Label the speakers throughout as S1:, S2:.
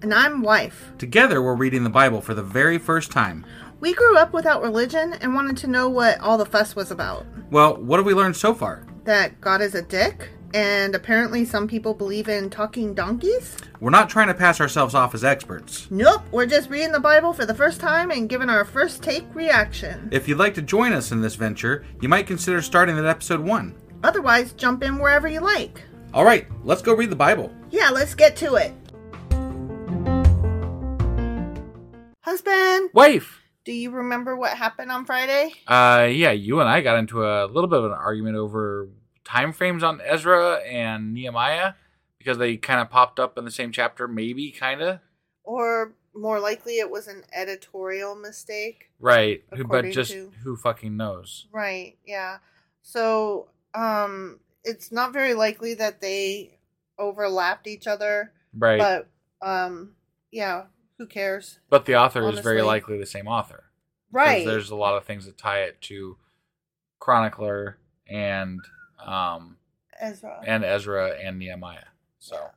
S1: And I'm wife.
S2: Together, we're reading the Bible for the very first time.
S1: We grew up without religion and wanted to know what all the fuss was about.
S2: Well, what have we learned so far?
S1: That God is a dick, and apparently some people believe in talking donkeys?
S2: We're not trying to pass ourselves off as experts.
S1: Nope, we're just reading the Bible for the first time and giving our first take reaction.
S2: If you'd like to join us in this venture, you might consider starting at episode 1.
S1: Otherwise, jump in wherever you like.
S2: All right, let's go read the Bible.
S1: Yeah, let's get to it. Husband,
S2: Wife!
S1: do you remember what happened on Friday?
S2: Uh, yeah, you and I got into a little bit of an argument over time frames on Ezra and Nehemiah because they kind of popped up in the same chapter, maybe, kind of.
S1: Or more likely, it was an editorial mistake.
S2: Right, who, but just
S1: to-
S2: who fucking knows?
S1: Right, yeah. So, um, it's not very likely that they overlapped each other.
S2: Right.
S1: But, um, yeah, who cares?
S2: But the author is very likely the same author.
S1: Right.
S2: There's a lot of things that tie it to Chronicler and um
S1: Ezra.
S2: and Ezra and Nehemiah. So,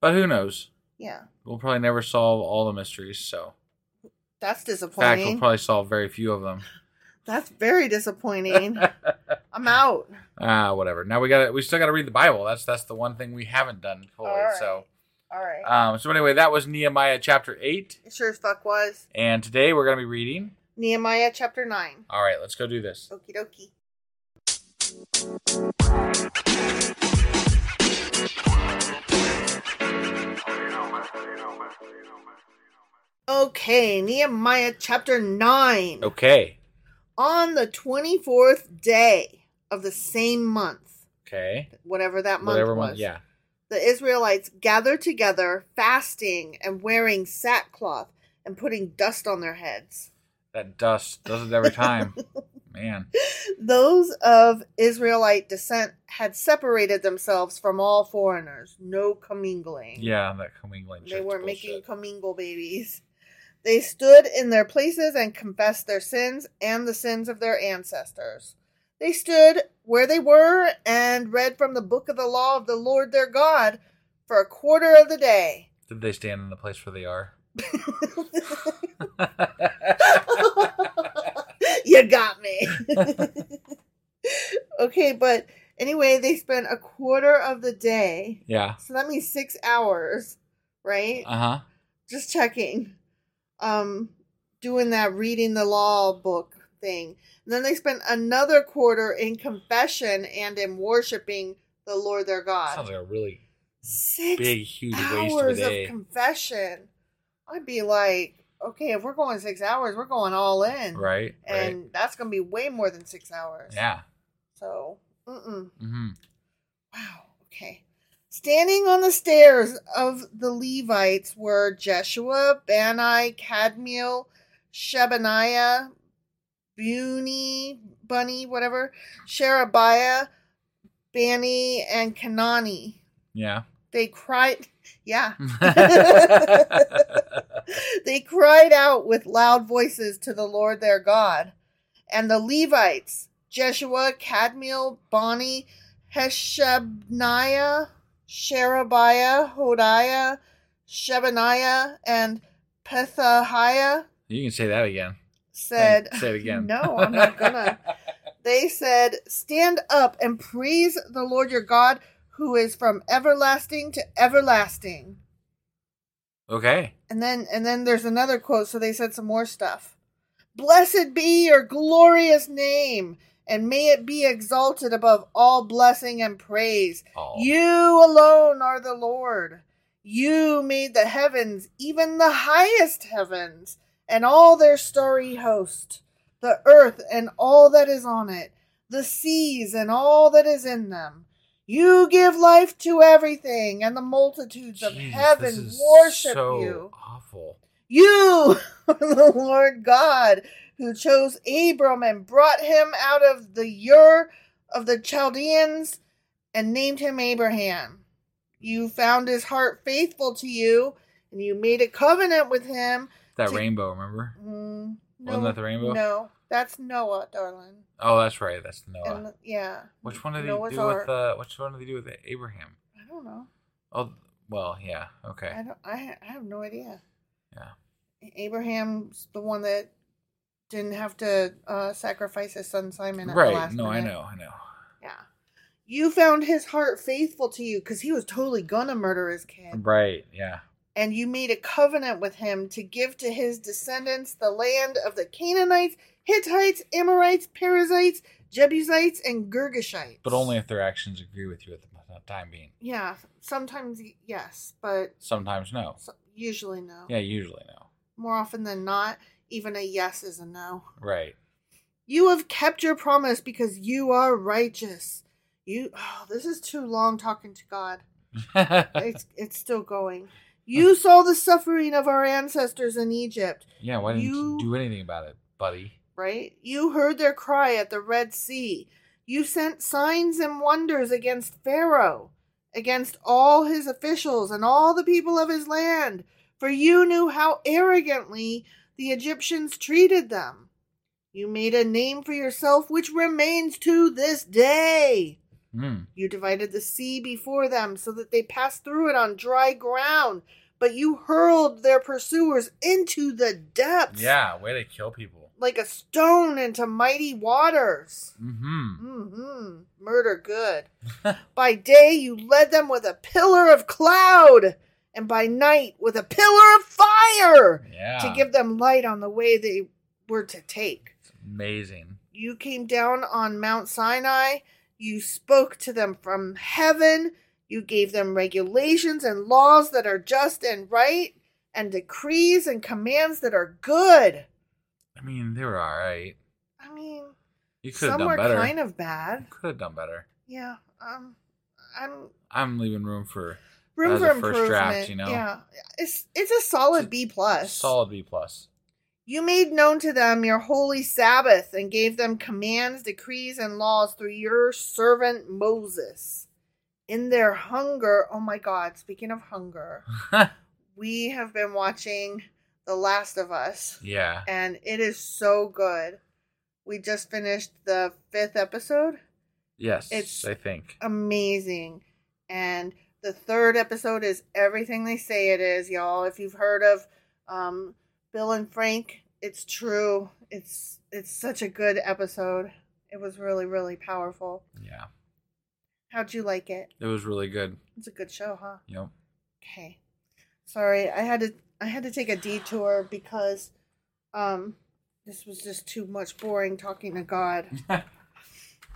S2: but who knows?
S1: yeah.
S2: We'll probably never solve all the mysteries. So,
S1: That's disappointing.
S2: in fact, we'll probably solve very few of them.
S1: That's very disappointing. I'm out.
S2: Ah, whatever. Now we got to we still got to read the Bible. That's that's the one thing we haven't done fully.
S1: Right.
S2: So,
S1: All right.
S2: um, so anyway, that was Nehemiah chapter eight,
S1: it sure as fuck was.
S2: and today we're gonna be reading.
S1: Nehemiah chapter 9.
S2: All right, let's go do this.
S1: Okie dokie. Okay, Nehemiah chapter 9.
S2: Okay.
S1: On the 24th day of the same month,
S2: Okay.
S1: whatever that month
S2: Whatever
S1: was,
S2: one. Yeah.
S1: The Israelites gathered together, fasting and wearing sackcloth and putting dust on their heads.
S2: That dust does it every time. Man.
S1: Those of Israelite descent had separated themselves from all foreigners. No commingling.
S2: Yeah, that commingling.
S1: They weren't making commingle babies. They stood in their places and confessed their sins and the sins of their ancestors. They stood where they were and read from the book of the law of the Lord their God for a quarter of the day.
S2: Did they stand in the place where they are?
S1: you got me. okay, but anyway, they spent a quarter of the day.
S2: yeah.
S1: So that means six hours, right?
S2: Uh huh.
S1: Just checking. Um, doing that reading the law book thing. And then they spent another quarter in confession and in worshiping the Lord their God.
S2: Sounds like a really
S1: Six
S2: big, huge waste of a
S1: hours of confession. I'd be like, okay, if we're going six hours, we're going all in,
S2: right.
S1: And
S2: right.
S1: that's gonna be way more than six hours.
S2: Yeah.
S1: So, mm-mm.
S2: hmm
S1: Wow. Okay. Standing on the stairs of the Levites were Jeshua, Bani, Kadmiel, Shebaniah, Buni, Bunny, whatever, Sherebiah, Bani, and Kenani.
S2: Yeah.
S1: They cried, yeah. they cried out with loud voices to the Lord their God. And the Levites, Jeshua, Kadmiel, Bani, Heshabniah, Sherebiah, Hodiah, Shebaniah, and Pethahiah
S2: you can say that again.
S1: Said,
S2: Say it again.
S1: No, I'm not gonna. they said, Stand up and praise the Lord your God, who is from everlasting to everlasting.
S2: okay.
S1: And then and then there's another quote, so they said some more stuff. Blessed be your glorious name, and may it be exalted above all blessing and praise.
S2: Oh.
S1: You alone are the Lord. You made the heavens, even the highest heavens, and all their starry host, the earth and all that is on it, the seas and all that is in them. You give life to everything, and the multitudes of heaven worship
S2: so
S1: you.
S2: Awful.
S1: You are the Lord God who chose Abram and brought him out of the Ur of the Chaldeans and named him Abraham. You found his heart faithful to you, and you made a covenant with him.
S2: That
S1: to-
S2: rainbow, remember?
S1: Mm, no,
S2: Wasn't that the rainbow?
S1: No, that's Noah, darling.
S2: Oh, that's right. That's Noah.
S1: And yeah.
S2: which one did he
S1: Noah's
S2: do
S1: Ark.
S2: with? Uh, which one did he do with Abraham?
S1: I don't know.
S2: Oh, well, yeah. Okay.
S1: I don't. I, I have no idea.
S2: Yeah.
S1: Abraham's the one that didn't have to uh, sacrifice his son Simon at the
S2: Right. No, I know. I know.
S1: Yeah. You found his heart faithful to you because he was totally gonna murder his kid.
S2: Right. Yeah.
S1: And you made a covenant with him to give to his descendants the land of the Canaanites, Hittites, Amorites, Perizzites, Jebusites, and Girgashites.
S2: But only if their actions agree with you at the time being.
S1: Yeah, sometimes yes, but
S2: Sometimes no.
S1: so- usually no.
S2: Yeah. Usually no.
S1: More often than not, even a yes is a no.
S2: Right.
S1: You have kept your promise because you are righteous. You oh, this is too long talking to God. It's it's still going. You oh. saw the suffering of our ancestors in Egypt,
S2: yeah. Why didn't
S1: You-
S2: you do anything about it, buddy?
S1: right? You heard their cry at the Red Sea. You sent signs and wonders against Pharaoh, against all his officials and all the people of his land, for you knew how arrogantly the Egyptians treated them. You made a name for yourself which remains to this day.
S2: Hmm.
S1: You divided the sea before them so that they passed through it on dry ground, but you hurled their pursuers into the depths
S2: Yeah. Way to kill people.
S1: like a stone into mighty waters.
S2: Mm-hmm.
S1: Mm-hmm. Murder good. by day you led them with a pillar of cloud, and by night with a pillar of fire
S2: Yeah.
S1: to give them light on the way they were to take.
S2: It's Amazing.
S1: You came down on Mount Sinai. You spoke to them from heaven. You gave them regulations and laws that are just and right, and decrees and commands that are good.
S2: I mean, they were all right.
S1: I mean,
S2: You could have
S1: some were
S2: done better.
S1: kind of bad.
S2: Could have done better.
S1: Yeah. Um, I'm
S2: I'm leaving room for
S1: room for
S2: a first
S1: improvement.
S2: draft, you know?
S1: Yeah, it's it's a solid B plus.
S2: solid B plus.
S1: You made known to them your holy Sabbath and gave them commands, decrees, and laws through your servant Moses. In their hunger, oh my God, speaking of hunger, we have been watching The Last of Us,
S2: yeah.
S1: and it is so good. We just finished the fifth episode.
S2: Yes.
S1: It's-
S2: I think.
S1: Amazing. And the third episode is everything they say it is, y'all. If you've heard of um, Bill and Frank, it's true. It's it's such a good episode. It was really really powerful.
S2: Yeah.
S1: How'd you like it?
S2: It was really good.
S1: It's a good show, huh?
S2: Yep.
S1: Okay. Sorry, I had to I had to take a detour because um this was just too much boring talking to God.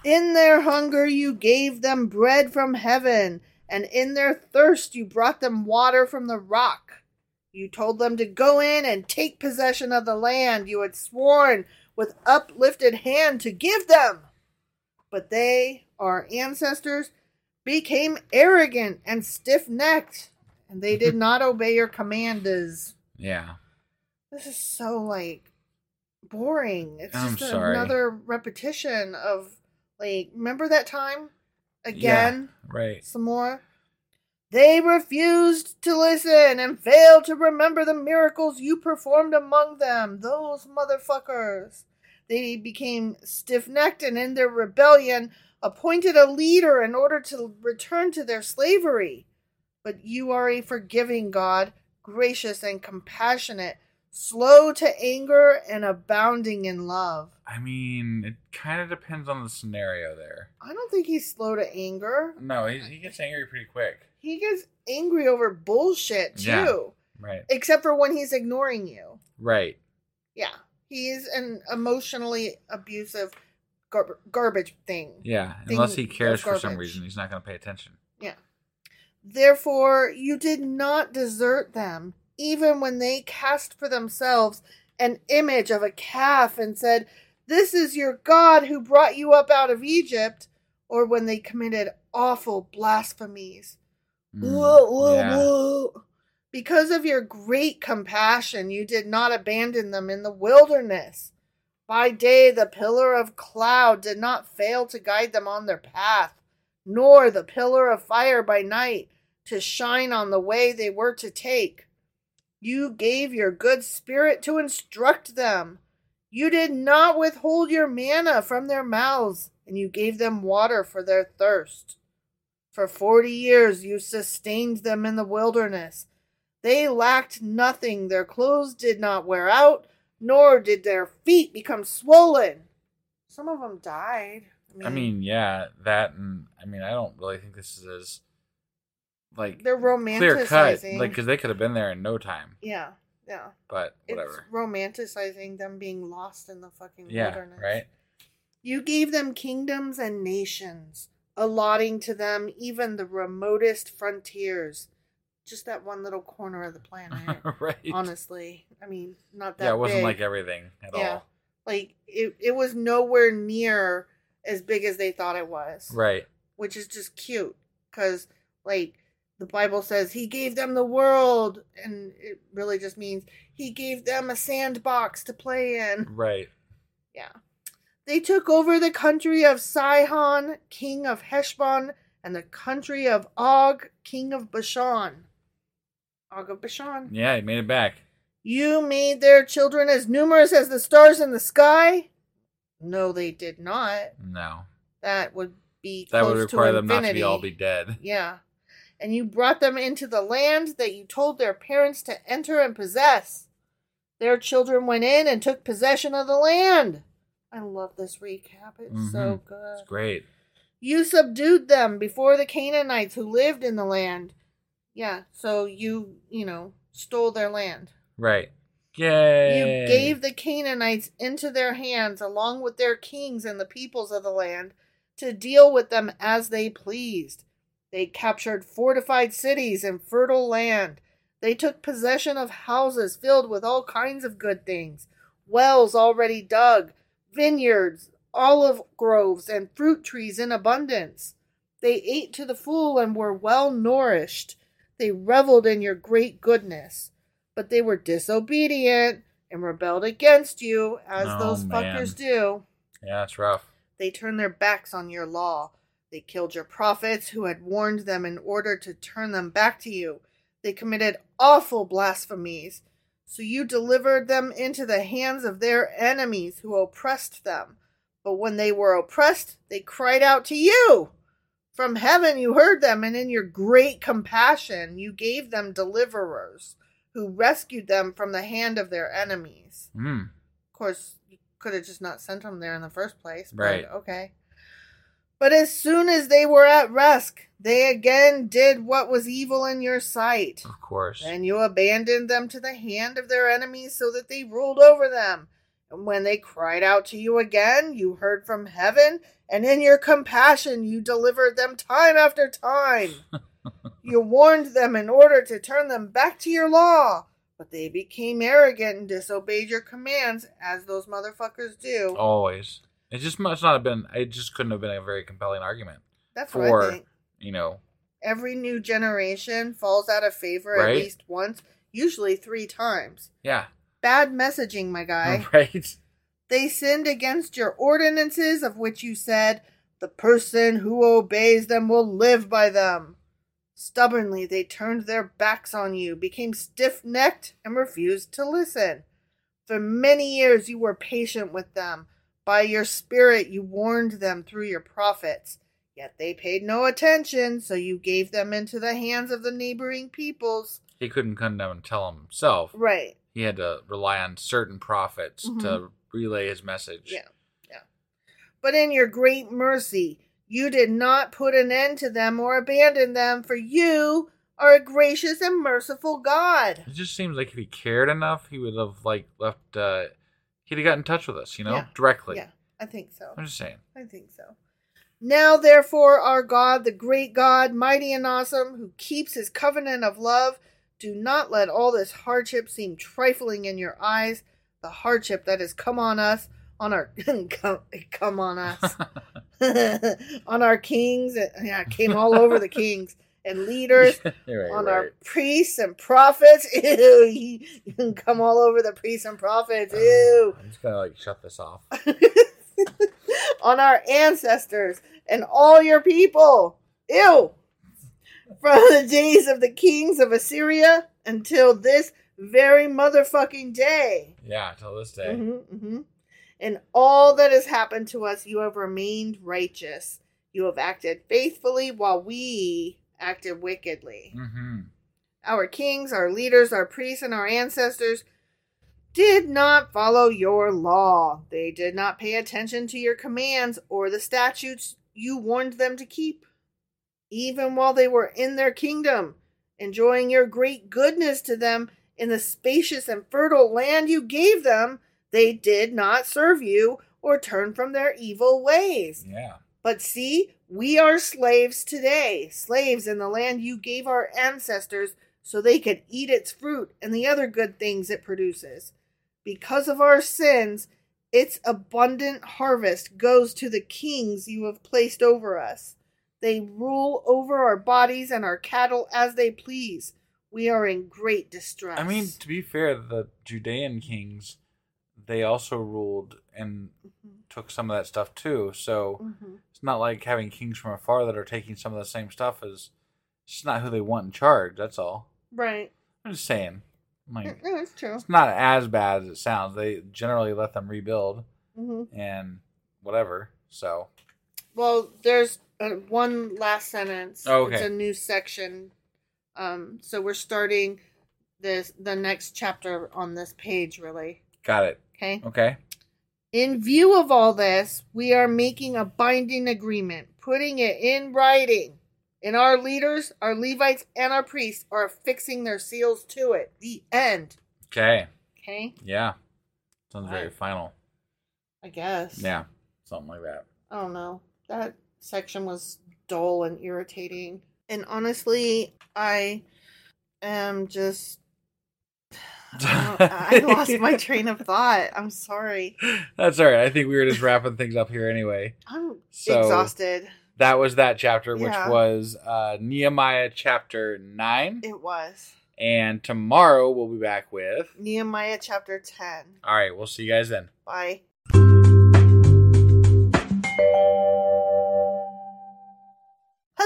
S1: in their hunger you gave them bread from heaven, and in their thirst you brought them water from the rock. You told them to go in and take possession of the land you had sworn with uplifted hand to give them. But they, our ancestors, became arrogant and stiff necked, and they did not obey your commands.
S2: Yeah.
S1: This is so like boring. It's
S2: I'm
S1: just
S2: sorry.
S1: another repetition of like remember that time again
S2: Right.
S1: some more. They refused to listen and failed to remember the miracles you performed among them. Those motherfuckers. They became stiff necked and in their rebellion appointed a leader in order to return to their slavery. But you are a forgiving God, gracious and compassionate, slow to anger and abounding in love.
S2: I mean, it kind of depends on the scenario there.
S1: I don't think he's slow to anger.
S2: No, he, he gets angry pretty quick.
S1: He gets angry over bullshit too.
S2: Yeah. Right.
S1: Except for when he's ignoring you.
S2: Right.
S1: Yeah. He's an emotionally abusive gar- garbage thing.
S2: Yeah.
S1: Thing
S2: Unless he cares for some reason, he's not going to pay attention.
S1: Yeah. Therefore, you did not desert them, even when they cast for themselves an image of a calf and said, This is your God who brought you up out of Egypt, or when they committed awful blasphemies.
S2: Mm,
S1: Whoa, whoa,
S2: yeah.
S1: whoa. Because of your great compassion, you did not abandon them in the wilderness. By day, the pillar of cloud did not fail to guide them on their path, nor the pillar of fire by night to shine on the way they were to take. You gave your good spirit to instruct them. You did not withhold your manna from their mouths, and you gave them water for their thirst. For forty years you sustained them in the wilderness. They lacked nothing. Their clothes did not wear out, nor did their feet become swollen. Some of them died.
S2: I mean, yeah, that and I mean, I don't really think this is as like
S1: they're
S2: clear cut,
S1: romanticizing.
S2: like because they could have been there in no time.
S1: yeah, yeah.
S2: But
S1: It's
S2: whatever.
S1: romanticizing them being lost in the fucking
S2: Yeah.
S1: wilderness.
S2: Right.
S1: You gave them kingdoms and nations, allotting to them even the remotest frontiers. Just that one little corner of the planet.
S2: right.
S1: Honestly, I mean, not that.
S2: yeah, it wasn't
S1: big.
S2: like everything at
S1: yeah,
S2: all.
S1: like it. It was nowhere near as big as they thought it was.
S2: Right.
S1: Which is just cute because, like, the Bible says He gave them the world, and it really just means He gave them a sandbox to play in.
S2: Right.
S1: Yeah. They took over the country of Sihon, king of Heshbon, and the country of Og, king of Bashan. Og of Bashan.
S2: Yeah, he made it back.
S1: You made their children as numerous as the stars in the sky? No, they did not.
S2: No.
S1: That would be
S2: That would require them not to be all be dead.
S1: Yeah. And you brought them into the land that you told their parents to enter and possess. Their children went in and took possession of the land. I love this recap. It's so
S2: Mhm.
S1: good.
S2: It's great.
S1: You subdued them before the Canaanites who lived in the land. Yeah, so you, you know, stole their land.
S2: Right. Yay.
S1: You gave the Canaanites into their hands along with their kings and the peoples of the land to deal with them as they pleased. They captured fortified cities and fertile land. They took possession of houses filled with all kinds of good things, wells already dug, vineyards, olive groves, and fruit trees in abundance. They ate to the full and were well nourished. They reveled in your great goodness. But they were disobedient, and rebelled against you, as
S2: Oh,
S1: those
S2: man.
S1: fuckers do.
S2: Yeah, it's rough.
S1: They turned their backs on your law. They killed your prophets who had warned them in order to turn them back to you. They committed awful blasphemies. So you delivered them into the hands of their enemies who oppressed them. But when they were oppressed, they cried out to you. From heaven you heard them, and in your great compassion you gave them deliverers who rescued them from the hand of their enemies.
S2: Hmm.
S1: Of course, you could have just not sent them there in the first place. but
S2: Right.
S1: Okay. But as soon as they were at rest, they again did what was evil in your sight.
S2: Of course.
S1: And you abandoned them to the hand of their enemies so that they ruled over them. And when they cried out to you again, you heard from heaven, and in your compassion you delivered them time after time. you warned them in order to turn them back to your law. But they became arrogant and disobeyed your commands, as those motherfuckers do.
S2: Always. It just must not have been. It just couldn't have been a very compelling argument
S1: That's what I
S2: for
S1: think.
S2: you know.
S1: Every new generation falls out of favor
S2: Right.
S1: at least once, usually three times.
S2: Yeah.
S1: Bad messaging, my guy.
S2: Right.
S1: They sinned against your ordinances, of which you said, The person who obeys them will live by them. Stubbornly, they turned their backs on you, became stiff necked, and refused to listen. For many years, you were patient with them. By your spirit, you warned them through your prophets. Yet they paid no attention, so you gave them into the hands of the neighboring peoples.
S2: He couldn't come down and tell him himself.
S1: Right.
S2: He had to rely on certain prophets
S1: Mhm.
S2: to relay his message.
S1: Yeah, yeah. But in your great mercy, you did not put an end to them or abandon them, for you are a gracious and merciful God.
S2: It just seems like if he cared enough, he would have like left. uh He'd have got in touch with us, you know,
S1: Yeah.
S2: directly.
S1: Yeah, I think so.
S2: I'm just saying.
S1: I think so. Now, therefore, our God, the great God, mighty and awesome, who keeps his covenant of love, do not let all this hardship seem trifling in your eyes. The hardship that has come on us, on our come, come on us, on our kings, yeah, it came all over the kings and leaders,
S2: right,
S1: on
S2: right.
S1: our priests and prophets. Ew, you, you can come all over the priests and prophets. Ew.
S2: I'm just gonna like shut this off.
S1: on our ancestors and all your people. Ew. From the days of the kings of Assyria until this very motherfucking day.
S2: Yeah, till this day.
S1: Mhm, mhm. In all that has happened to us, you have remained righteous. You have acted faithfully while we acted wickedly.
S2: Mm-hmm.
S1: Our kings, our leaders, our priests, and our ancestors did not follow your law. They did not pay attention to your commands or the statutes you warned them to keep. Even while they were in their kingdom, enjoying your great goodness to them in the spacious and fertile land you gave them, they did not serve you or turn from their evil ways.
S2: Yeah.
S1: But see, we are slaves today, slaves in the land you gave our ancestors so they could eat its fruit and the other good things it produces. Because of our sins, its abundant harvest goes to the kings you have placed over us. They rule over our bodies and our cattle as they please. We are in great distress.
S2: I mean, to be fair, the Judean kings, they also ruled and took some of that stuff too. So
S1: Mhm.
S2: It's not like having kings from afar that are taking some of the same stuff as. It's not who they want in charge. That's all.
S1: right.
S2: I'm just saying. Like,
S1: No, it's true.
S2: it's not as bad as it sounds. They generally let them rebuild
S1: hmm
S2: and whatever. So
S1: Well, there's uh, one last sentence.
S2: Oh, okay.
S1: It's a new section. Um, so we're starting this the next chapter on this page, really.
S2: got it.
S1: Okay.
S2: Okay.
S1: In view of all this, we are making a binding agreement, putting it in writing. And our leaders, our Levites, and our priests are affixing their seals to it. The end.
S2: Okay.
S1: Okay?
S2: Yeah. Sounds very
S1: Right.
S2: final.
S1: I guess.
S2: Yeah. Something like that.
S1: I don't know. That section was dull and irritating. And honestly, I am just. I lost my train of thought. I'm sorry.
S2: That's all right. I think we were just wrapping things up here anyway.
S1: I'm
S2: So-
S1: exhausted.
S2: That was that chapter, which
S1: Yeah.
S2: was uh, Nehemiah chapter 9.
S1: It was.
S2: And tomorrow we'll be back with.
S1: Nehemiah chapter 10.
S2: All right, we'll see you guys then.
S1: Bye.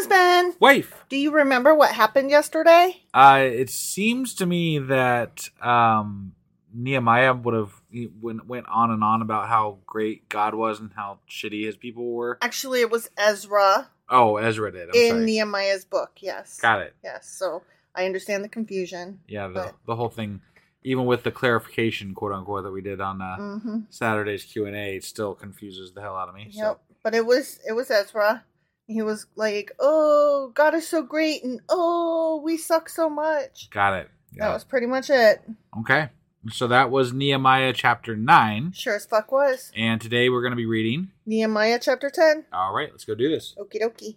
S1: Husband,
S2: Wife.
S1: do you remember what happened yesterday?
S2: Uh, it seems to me that um, Nehemiah would have went, went on and on about how great God was and how shitty his people were.
S1: Actually, it was Ezra
S2: Oh, Ezra did. I'm
S1: in
S2: sorry.
S1: Nehemiah's book. Yes.
S2: Got it.
S1: Yes. So I understand the confusion.
S2: Yeah, the
S1: But-
S2: the whole thing, even with the clarification, quote unquote, that we did on uh,
S1: Mm-hmm.
S2: Saturday's Q and A, it still confuses the hell out of me.
S1: Yep. But it was it was Ezra. He was like, "Oh, God is so great," and "Oh, we suck so much."
S2: Got it.
S1: That was pretty much it.
S2: Okay. So that was Nehemiah chapter nine,
S1: Sure as fuck was.
S2: and today we're going to be reading.
S1: Nehemiah chapter ten.
S2: All right, let's go do this.
S1: Okie dokie.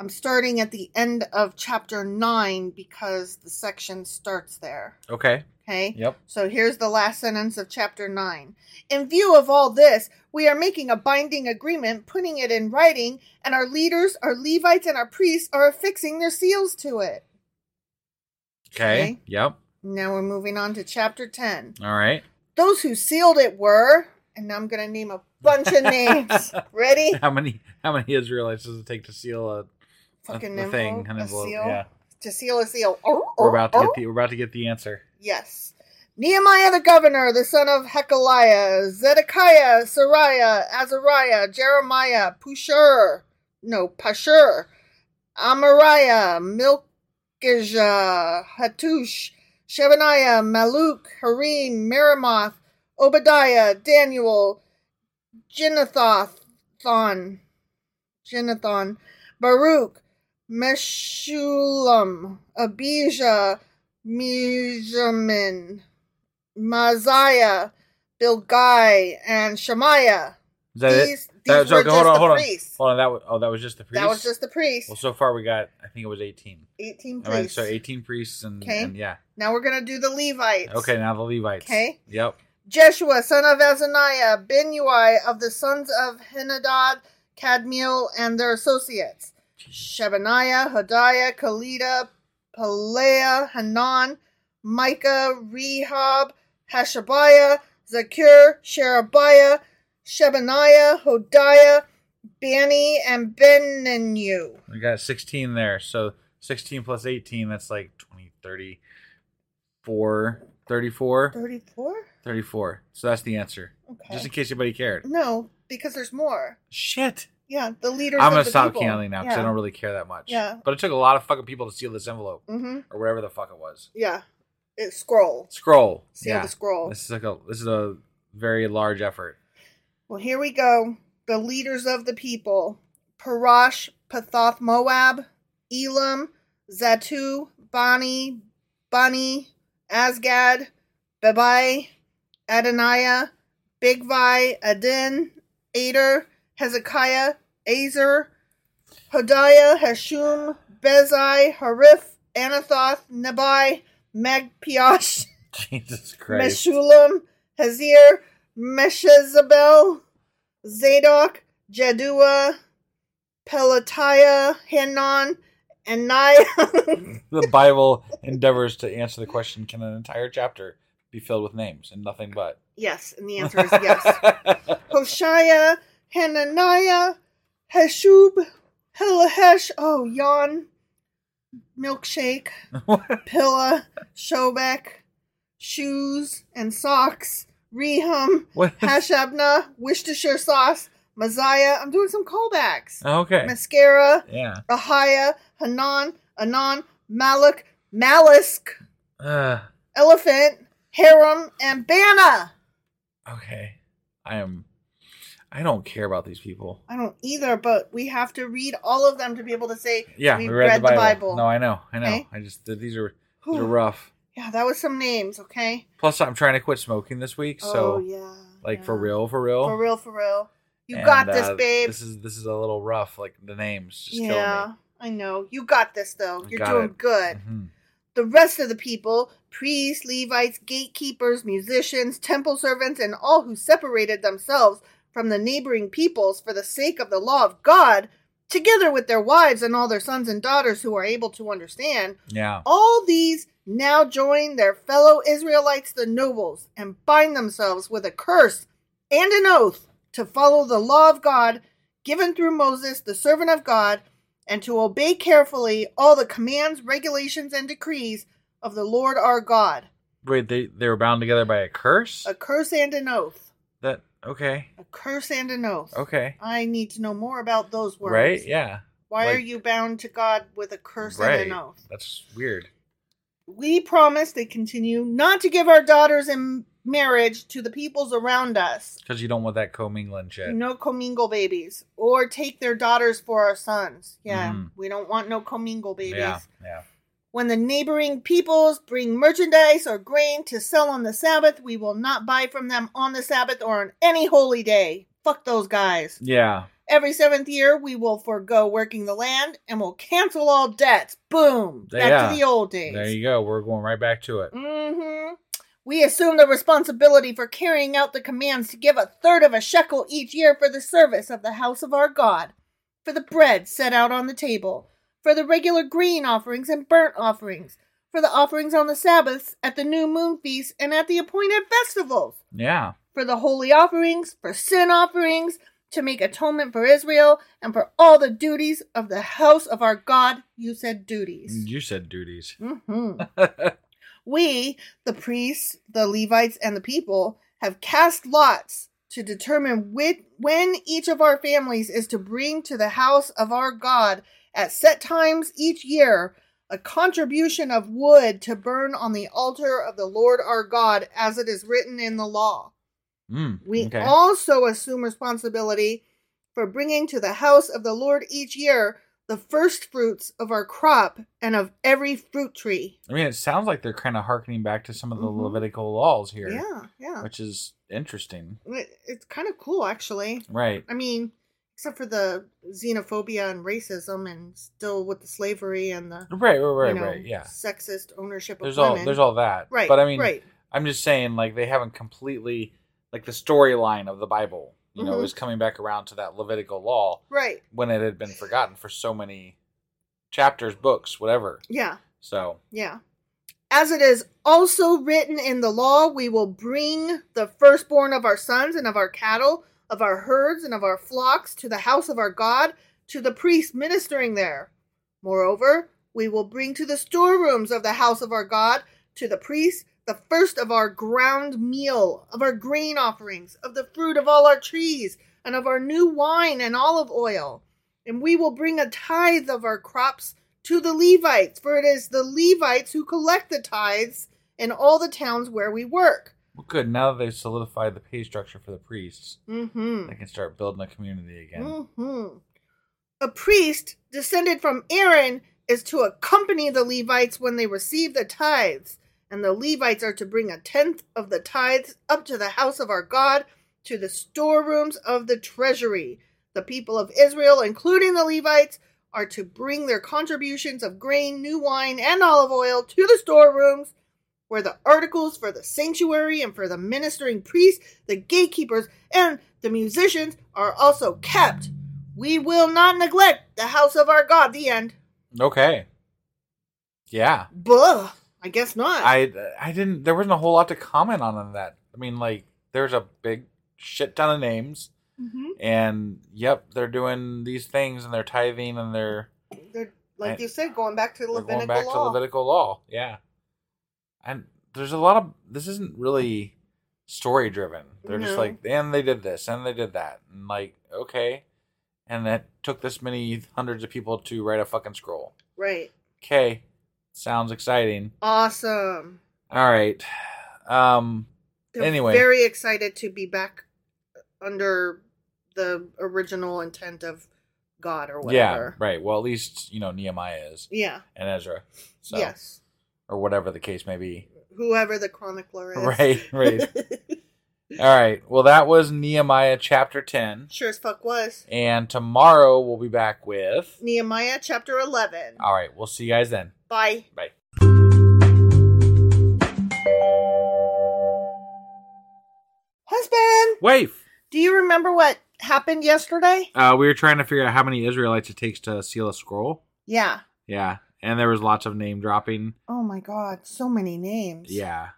S1: I'm starting at the end of chapter 9 because the section starts there.
S2: Okay.
S1: Okay?
S2: Yep.
S1: So here's the last sentence of chapter 9. In view of all this, we are making a binding agreement, putting it in writing, and our leaders, our Levites, and our priests are affixing their seals to it.
S2: Okay.
S1: Okay.
S2: Yep.
S1: Now we're moving on to chapter 10.
S2: All right.
S1: Those who sealed it were, and now I'm going to name a bunch of names. Ready?
S2: How many how many Israelites does it take to seal a, a,
S1: Fucking
S2: thing?
S1: envelope,
S2: An
S1: a
S2: envelope?
S1: seal.
S2: Yeah.
S1: To seal a seal.
S2: Oh, we're oh, about to get oh. the we're about to get the answer.
S1: Yes. Nehemiah the governor, the son of Hekeliah, Zedekiah, Seraiah, Azariah, Jeremiah, Pushur, no, Pashur, Amariah, Malkijah, Hattush, Shebaniah, Malluk, Harim, Meremoth, Obadiah, Daniel, Ginathothon, Ginnathon, Baruch, Meshullam, Abijah, Mijamin, Maaziah, Bilgai, and Shemaiah.
S2: Is that
S1: These-
S2: it?
S1: these uh,
S2: That- so,
S1: were
S2: okay,
S1: just
S2: hold on,
S1: the
S2: hold on,
S1: priests.
S2: hold on. That was, oh, that was just the priest.
S1: That was just the priests.
S2: Well, so far we got. I think it was eighteen.
S1: 18
S2: I mean,
S1: priests.
S2: so eighteen priests and,
S1: Okay.
S2: and yeah.
S1: Now we're going to do the Levites.
S2: Okay, now the Levites.
S1: Okay.
S2: Yep.
S1: Jeshua, son of Azaniah, Binnui of the sons of Henadad, Kadmiel, and their associates. Shebaniah, Hodiah, Kelita, Pelaiah, Hanan, Micah, Rehob, Hashabiah, Zakkur, Sherebiah, Shebaniah, Hodiah, Bani, and Beninu.
S2: We got sixteen there. So sixteen plus eighteen, that's like 20, 34, 34,
S1: 34?
S2: 34. So that's the answer.
S1: Okay.
S2: Just in case anybody cared.
S1: No, because there's more.
S2: Shit.
S1: Yeah, the leaders
S2: I'm gonna stop
S1: people.
S2: counting now because
S1: yeah.
S2: I don't really care that much.
S1: Yeah.
S2: But it took a lot of fucking people to steal this envelope
S1: Mm-hmm.
S2: or whatever the fuck it was.
S1: Yeah. It, scroll.
S2: Scroll.
S1: Seal
S2: yeah.
S1: the scroll.
S2: This is like a this is a very large effort.
S1: Well, here we go. The leaders of the people Parash, Pahath Moab, Elam, Zattu, Bani, Bani, Azgad, Bebai, Adoniah, Bigvai, Adin, Ader, Hezekiah, Azzur, Hodiah, Hashum, Bezai, Hariph, Anathoth, Nebai, Magpiash,
S2: Jesus Christ.
S1: Meshullam, Hezir, Meshezabel, Zadok, Jaddua, Pelatiah, Hanan, and Naya.
S2: The Bible endeavors to answer the question: Can an entire chapter be filled with names and nothing but?
S1: yes, and the answer is yes. Hoshea, Hananiah, Hasshub, Hallohesh, oh, Yon, Milkshake, Pilha, Shobek, Shoes and Socks, Rehum,
S2: What?
S1: Hashabnah, Worcestershire Sauce, Messiah. I'm doing some callbacks.
S2: okay.
S1: Mascara,
S2: Yeah.
S1: Ahiah, Hanan, Anan, Malak, Malisk,
S2: Uh,
S1: Elephant, Harem, and Baanah.
S2: okay. I am. I don't care about these people.
S1: I don't either, but we have to read all of them to be able to say
S2: Yeah,
S1: we,
S2: we read, the, Bible. No, I know. I know.
S1: Okay.
S2: I just these are these are rough.
S1: yeah, that was some names, okay?
S2: Plus, I'm trying to quit smoking this week, so
S1: oh yeah,
S2: like
S1: yeah.
S2: for real, for real,
S1: for real, for real. You
S2: And,
S1: got this,
S2: uh,
S1: babe.
S2: This is this is a little rough. Like the names just
S1: yeah,
S2: kill me.
S1: I know. You got this, though. You're
S2: got
S1: doing
S2: it.
S1: good.
S2: Mhm.
S1: The rest of the people priests, Levites, gatekeepers, musicians, temple servants, and all who separated themselves from the neighboring peoples for the sake of the law of God, together with their wives and all their sons and daughters who are able to understand,
S2: Yeah.
S1: all these now join their fellow Israelites, the nobles, and bind themselves with a curse and an oath to follow the law of God given through Moses, the servant of God, and to obey carefully all the commands, regulations, and decrees of the Lord our God.
S2: Wait, they they were bound together by a curse.
S1: A curse and an oath.
S2: Okay,
S1: A curse and an oath.
S2: okay,
S1: I need to know more about those words.
S2: right? Yeah.
S1: Why are you bound to God with a curse
S2: right.
S1: and an oath?
S2: That's weird.
S1: We promise, they continue, not to give our daughters in marriage to the peoples around us.
S2: Because you don't want that commingling shit.
S1: No commingle babies. Or take their daughters for our sons. Yeah,
S2: Mhm.
S1: we don't want no commingle babies.
S2: Yeah, yeah.
S1: When the neighboring peoples bring merchandise or grain to sell on the Sabbath, we will not buy from them on the Sabbath or on any holy day. Fuck those guys.
S2: Yeah.
S1: Every seventh year, we will forego working the land and will cancel all debts. Boom. Back
S2: Yeah.
S1: to the old days.
S2: There you go. We're going right back to it.
S1: Mm-hmm. We assume the responsibility for carrying out the commands to give a third of a shekel each year for the service of the house of our God, for the bread set out on the table, for the regular green offerings and burnt offerings, for the offerings on the Sabbaths, at the new moon feasts, and at the appointed festivals,
S2: Yeah.
S1: for the holy offerings, for sin offerings, to make atonement for Israel, and for all the duties of the house of our God. You said duties.
S2: You said duties.
S1: Mm-hmm. we, the priests, the Levites, and the people, have cast lots to determine which, when each of our families is to bring to the house of our God at set times each year a contribution of wood to burn on the altar of the Lord our God, as it is written in the law.
S2: Mm,
S1: We
S2: okay.
S1: also assume responsibility for bringing to the house of the Lord each year the first fruits of our crop and of every fruit tree.
S2: I mean, it sounds like they're kind of harkening back to some of the
S1: Mhm.
S2: Levitical laws here.
S1: Yeah, yeah.
S2: Which is interesting.
S1: It's kind of cool, actually.
S2: Right.
S1: I mean, except for the xenophobia and racism, and still with the slavery and the
S2: Right, right, right,
S1: you know,
S2: right. Yeah.
S1: sexist ownership
S2: There's
S1: of
S2: all
S1: women.
S2: there's all that.
S1: Right,
S2: But I mean
S1: right.
S2: I'm just saying like they haven't completely like the storyline of the Bible, you know,
S1: Mhm.
S2: is coming back around to that Levitical law
S1: right.
S2: when it had been forgotten for so many chapters, books, whatever.
S1: Yeah,
S2: So
S1: yeah. As it is also written in the law, we will bring the firstborn of our sons and of our cattle, of our herds and of our flocks to the house of our God, to the priests ministering there. Moreover, we will bring to the storerooms of the house of our God, to the priests, the first of our ground meal, of our grain offerings, of the fruit of all our trees, and of our new wine and olive oil. And we will bring a tithe of our crops to the Levites, for it is the Levites who collect the tithes in all the towns where we work.
S2: Well, good. Now that they've solidified the pay structure for the priests,
S1: Mm-hmm.
S2: they can start building a community again.
S1: hmm A priest descended from Aaron is to accompany the Levites when they receive the tithes, and the Levites are to bring a tenth of the tithes up to the house of our God, to the storerooms of the treasury. The people of Israel, including the Levites, are to bring their contributions of grain, new wine, and olive oil to the storerooms, where the articles for the sanctuary and for the ministering priests, the gatekeepers, and the musicians are also kept. We will not neglect the house of our God. The end.
S2: Okay. Yeah.
S1: Buh. I guess not.
S2: I I didn't. There wasn't a whole lot to comment on on that. I mean, like there's a big shit ton of names,
S1: Mhm.
S2: and yep, they're doing these things and they're tithing and they're,
S1: They're, like
S2: I-
S1: you said, going back to the Levitical
S2: going back to. Levitical law. Yeah, and there's a lot of this isn't really story driven. They're just like, and they did this and they did that, and like okay, and that took this many hundreds of people to write a fucking scroll.
S1: Right.
S2: Okay, sounds exciting.
S1: Awesome.
S2: All right. Um.
S1: They're
S2: anyway,
S1: very excited to be back under the original intent of God or whatever.
S2: yeah, right. Well, at least you know Nehemiah is
S1: Yeah.
S2: and Ezra. So,
S1: Yes.
S2: Or whatever the case may be.
S1: Whoever the chronicler is.
S2: Right, right. All right. Well, that was Nehemiah chapter 10.
S1: sure as fuck was.
S2: And tomorrow we'll be back with.
S1: Nehemiah chapter 11.
S2: All right. We'll see you guys then.
S1: Bye.
S2: Bye.
S1: Husband,
S2: Wife.
S1: do you remember what happened yesterday?
S2: Uh, we were trying to figure out how many Israelites it takes to seal a scroll.
S1: Yeah.
S2: Yeah. And there was lots of name dropping.
S1: Oh my god, so many names.
S2: Yeah.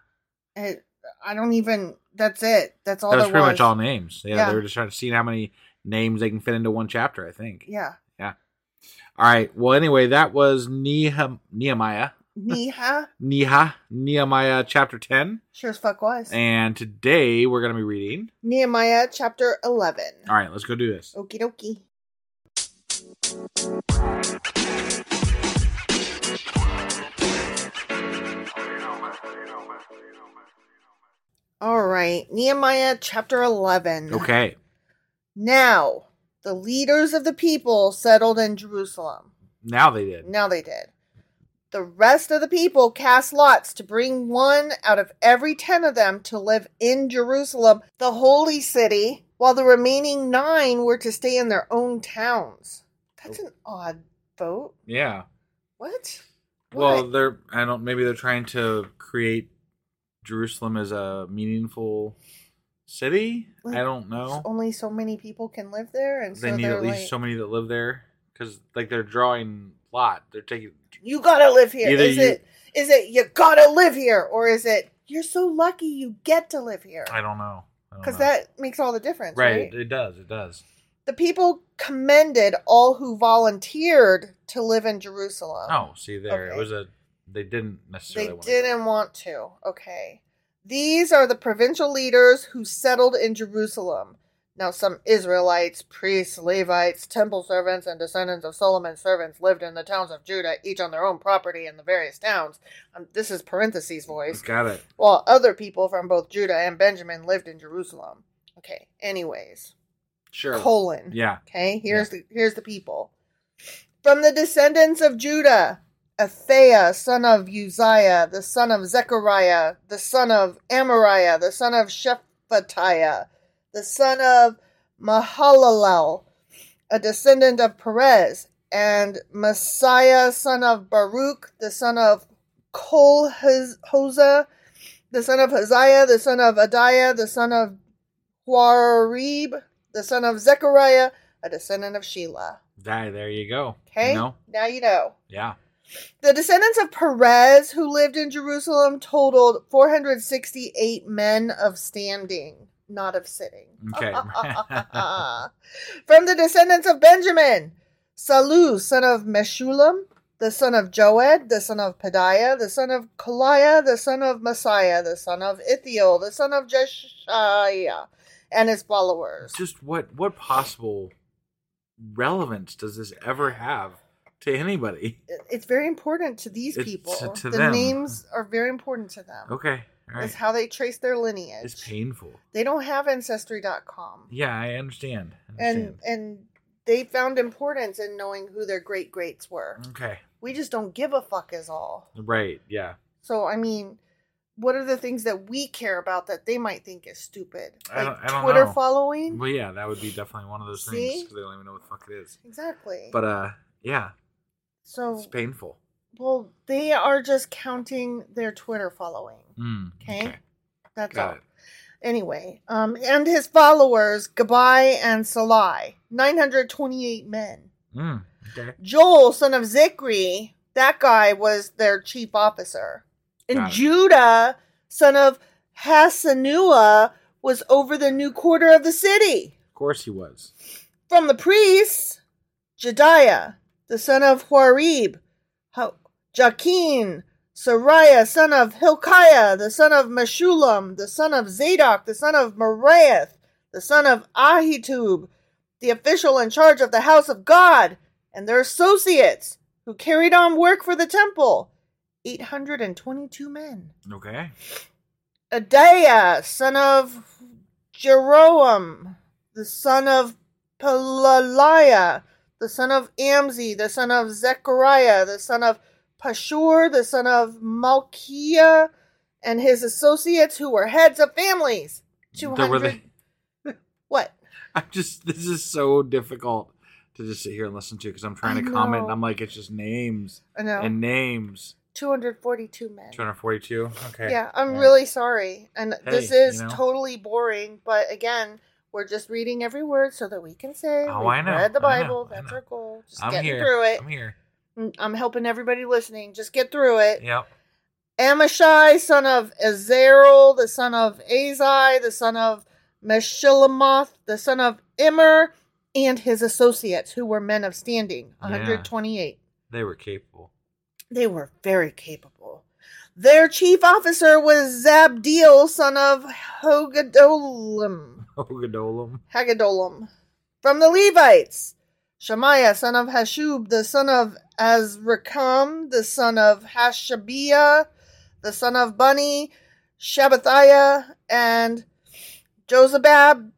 S1: It, I don't even. That's it. That's all
S2: that was pretty
S1: was.
S2: much all names. Yeah,
S1: Yeah.
S2: They were just trying to see how many names they can fit into one chapter, I think.
S1: Yeah.
S2: Yeah. All right. Well, anyway, that was Nehem- Nehemiah.
S1: Neha.
S2: Neha, Nehemiah chapter 10.
S1: Sure as fuck was.
S2: And today we're going to be reading.
S1: Nehemiah chapter 11.
S2: All right, let's go do this.
S1: Okie dokie. All right, Nehemiah chapter 11.
S2: Okay.
S1: Now, the leaders of the people settled in Jerusalem.
S2: Now they did.
S1: Now they did. The rest of the people cast lots to bring one out of every ten of them to live in Jerusalem, the holy city, while the remaining nine were to stay in their own towns. That's oh. an odd vote.
S2: Yeah.
S1: What?
S2: Well,
S1: What?
S2: they're I don't maybe they're trying to create Jerusalem as a meaningful city.
S1: Like,
S2: I don't know.
S1: Only so many people can live there, and
S2: They
S1: so
S2: need at least
S1: like,
S2: so many that live there cuz like they're drawing lot. They're taking
S1: you gotta live here. Is
S2: you,
S1: it? Is it you gotta live here, or is it you're so lucky you get to live here?
S2: I don't know.
S1: Because that makes all the difference,
S2: right,
S1: right?
S2: it does. It does.
S1: The people commended all who volunteered to live in Jerusalem.
S2: Oh, see there. It was a they didn't necessarily
S1: They
S2: want
S1: didn't want to. Okay. These are the provincial leaders who settled in Jerusalem. Now, some Israelites, priests, Levites, temple servants, and descendants of Solomon's servants lived in the towns of Judah, each on their own property in the various towns. Um, this is parentheses voice.
S2: Got it.
S1: While other people from both Judah and Benjamin lived in Jerusalem. Okay. Anyways,
S2: Sure.
S1: colon.
S2: Yeah.
S1: Okay, here's the here's the people. From the descendants of Judah, Athaiah, son of Uzziah, the son of Zechariah, the son of Amariah, the son of Shephatiah, the son of Mahalalel, a descendant of Perez, and Maaseiah, son of Baruch, the son of Kolhoza, the son of Haziah, the son of Adiah, the son of Huarib, the son of Zechariah, a descendant of Shelah.
S2: That, there you go.
S1: Okay?
S2: You know?
S1: Now you know.
S2: Yeah.
S1: The descendants of Perez who lived in Jerusalem totaled 468 men of standing, not of sitting.
S2: Okay.
S1: From the descendants of Benjamin, Salu, son of Meshullam, the son of Joed, the son of Padiah, the son of Kaliah, the son of Maaseiah, the son of Ithiel, the son of Jeshiah, and his followers.
S2: Just what what possible relevance does this ever have to anybody?
S1: It's very important to these
S2: It's
S1: people.
S2: to- to
S1: the
S2: them.
S1: names are very important to them.
S2: Okay. All right.
S1: It's how they trace their lineage.
S2: It's painful.
S1: They don't have ancestry.com.
S2: Yeah, I understand. I
S1: And
S2: understand.
S1: and they found importance in knowing who their great greats were.
S2: okay.
S1: We just don't give a fuck is all.
S2: Right. Yeah.
S1: So I mean, what are the things that we care about that they might think is stupid?
S2: I don't- I don't
S1: Twitter
S2: know.
S1: following?
S2: Well, yeah, that would be definitely one of those things
S1: See?
S2: because they don't even know what the fuck it is.
S1: Exactly.
S2: But uh, yeah,
S1: so
S2: it's painful.
S1: well, they are just counting their Twitter following.
S2: Mm,
S1: Okay. That's
S2: Got
S1: all.
S2: it.
S1: Anyway, um, and his followers, Gabai and Salai, 928 men.
S2: Mm, Okay.
S1: Joel, son of Zikri, that guy was their chief officer. And
S2: Got it.
S1: Judah, son of Hasanua, was over the new quarter of the city.
S2: Of course he was.
S1: From the priests, Jediah, the son of Huarib, Jachin, Seraiah, son of Hilkiah, the son of Meshullam, the son of Zadok, the son of Meraioth, the son of Ahitub, the official in charge of the house of God, and their associates, who carried on work for the temple, 822 men.
S2: Okay.
S1: Adaiah, son of Jeroam, the son of Pelaliah, the son of Amzi, the son of Zechariah, the son of Pashur, the son of Malkijah, and his associates who were heads of families.
S2: Were
S1: 200.
S2: they-
S1: What?
S2: I'm just. This is so difficult to just sit here and listen to because I'm trying to comment. And. I'm like, it's just names
S1: I know.
S2: and names.
S1: 242 men.
S2: 242. Okay.
S1: Yeah, I'm
S2: Yeah.
S1: really sorry. And this is
S2: you know.
S1: totally boring, but again, we're just reading every word so that we can say
S2: Oh, I know,
S1: read the
S2: know,
S1: Bible.
S2: I
S1: That's
S2: know.
S1: our goal. Just
S2: I'm
S1: getting
S2: here.
S1: through it.
S2: I'm here.
S1: Mm, I'm helping everybody listening. Just get through it.
S2: Yep.
S1: Amashai, son of Azarel, the son of Azai, the son of Meshillamoth, the son of Immer, and his associates, who were men of standing,
S2: Yeah.
S1: 128.
S2: They were capable.
S1: They were very capable. Their chief officer was Zabdiel, son of Hogadolim.
S2: Ogadolam.
S1: Haggadolim. From the Levites, Shemaiah, son of Hasshub, the son of Azrikam, the son of Hashabiah, the son of Bunni, Shabbathiah, and Josabab,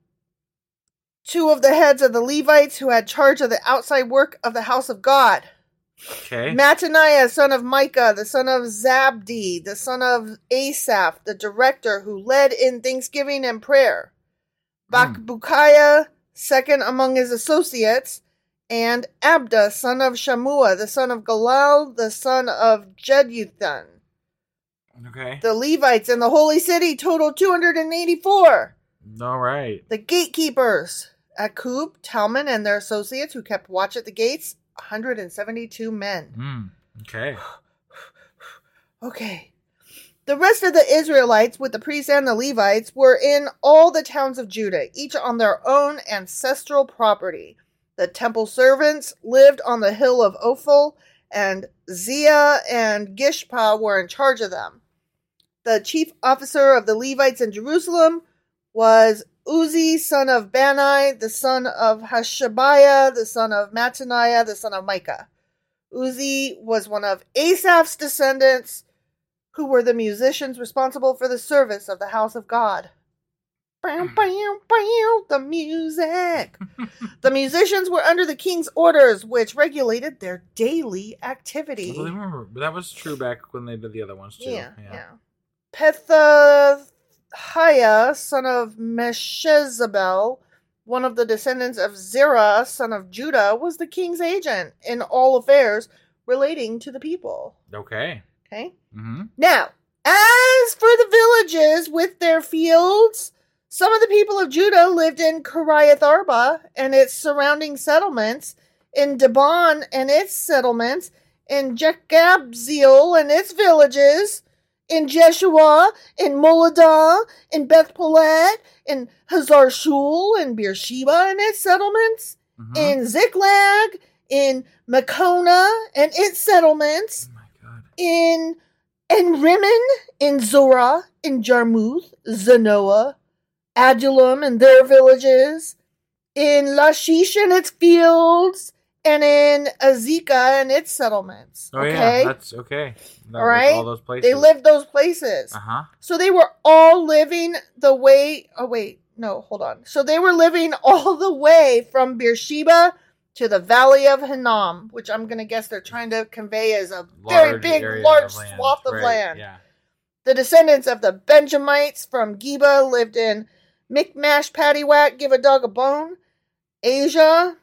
S1: two of the heads of the Levites who had charge of the outside work of the house of God.
S2: Okay.
S1: Mattaniah, son of Micah, the son of Zabdi, the son of Asaph, the director who led in thanksgiving and prayer. Bakbukiah, second among his associates, and Abda, son of Shamua, the son of Galal, the son of Jeduthun.
S2: Okay.
S1: The Levites in the holy city total 284.
S2: All right.
S1: The gatekeepers, Akub, Talman, and their associates who kept watch at the gates, 172 men.
S2: Hmm. Okay.
S1: Okay. The rest of the Israelites, with the priests and the Levites, were in all the towns of Judah, each on their own ancestral property. The temple servants lived on the hill of Ophel, and Zia and Gishpa were in charge of them. The chief officer of the Levites in Jerusalem was Uzi, son of Bani, the son of Hashabiah, the son of Mattaniah, the son of Micah. Uzi was one of Asaph's descendants, who were the musicians responsible for the service of the house of God. Bow, hmm. bow, bow, the music. the musicians were under the king's orders, which regulated their daily activity.
S2: I remember but that was true back when they did the other ones too.
S1: Yeah, yeah. Pethahiah, son of Meshezabel, one of the descendants of Zerah, son of Judah, was the king's agent in all affairs relating to the people.
S2: Okay.
S1: Okay?
S2: Mm-hmm.
S1: Now, as for the villages with their fields, some of the people of Judah lived in Kiriath Arba and its surrounding settlements, in Debon and its settlements, in Jekabzeel and its villages, in Jeshua, in Moladah, in Beth Pelet, in Hazar Shul, in Beersheba and its settlements,
S2: Mm-hmm.
S1: in Ziklag, in Makona and its settlements, in in Rimmon, in Zorah, in Jarmuth, Zanoah, Adullam and their villages, in Lashish and its fields, and in Azekah and its settlements.
S2: Oh
S1: okay?
S2: yeah, that's okay. That
S1: all.
S2: All those places.
S1: They lived those places.
S2: Uh huh.
S1: So they were all living the way. Oh wait, no, hold on. So they were living all the way from Beersheba to the Valley of Hinnom, which I'm gonna guess they're trying to convey as a very big, large swath of land.
S2: Yeah.
S1: The descendants of the Benjamites from Geba lived in Michmash, Paddywhack, Give a Dog a Bone, Asia,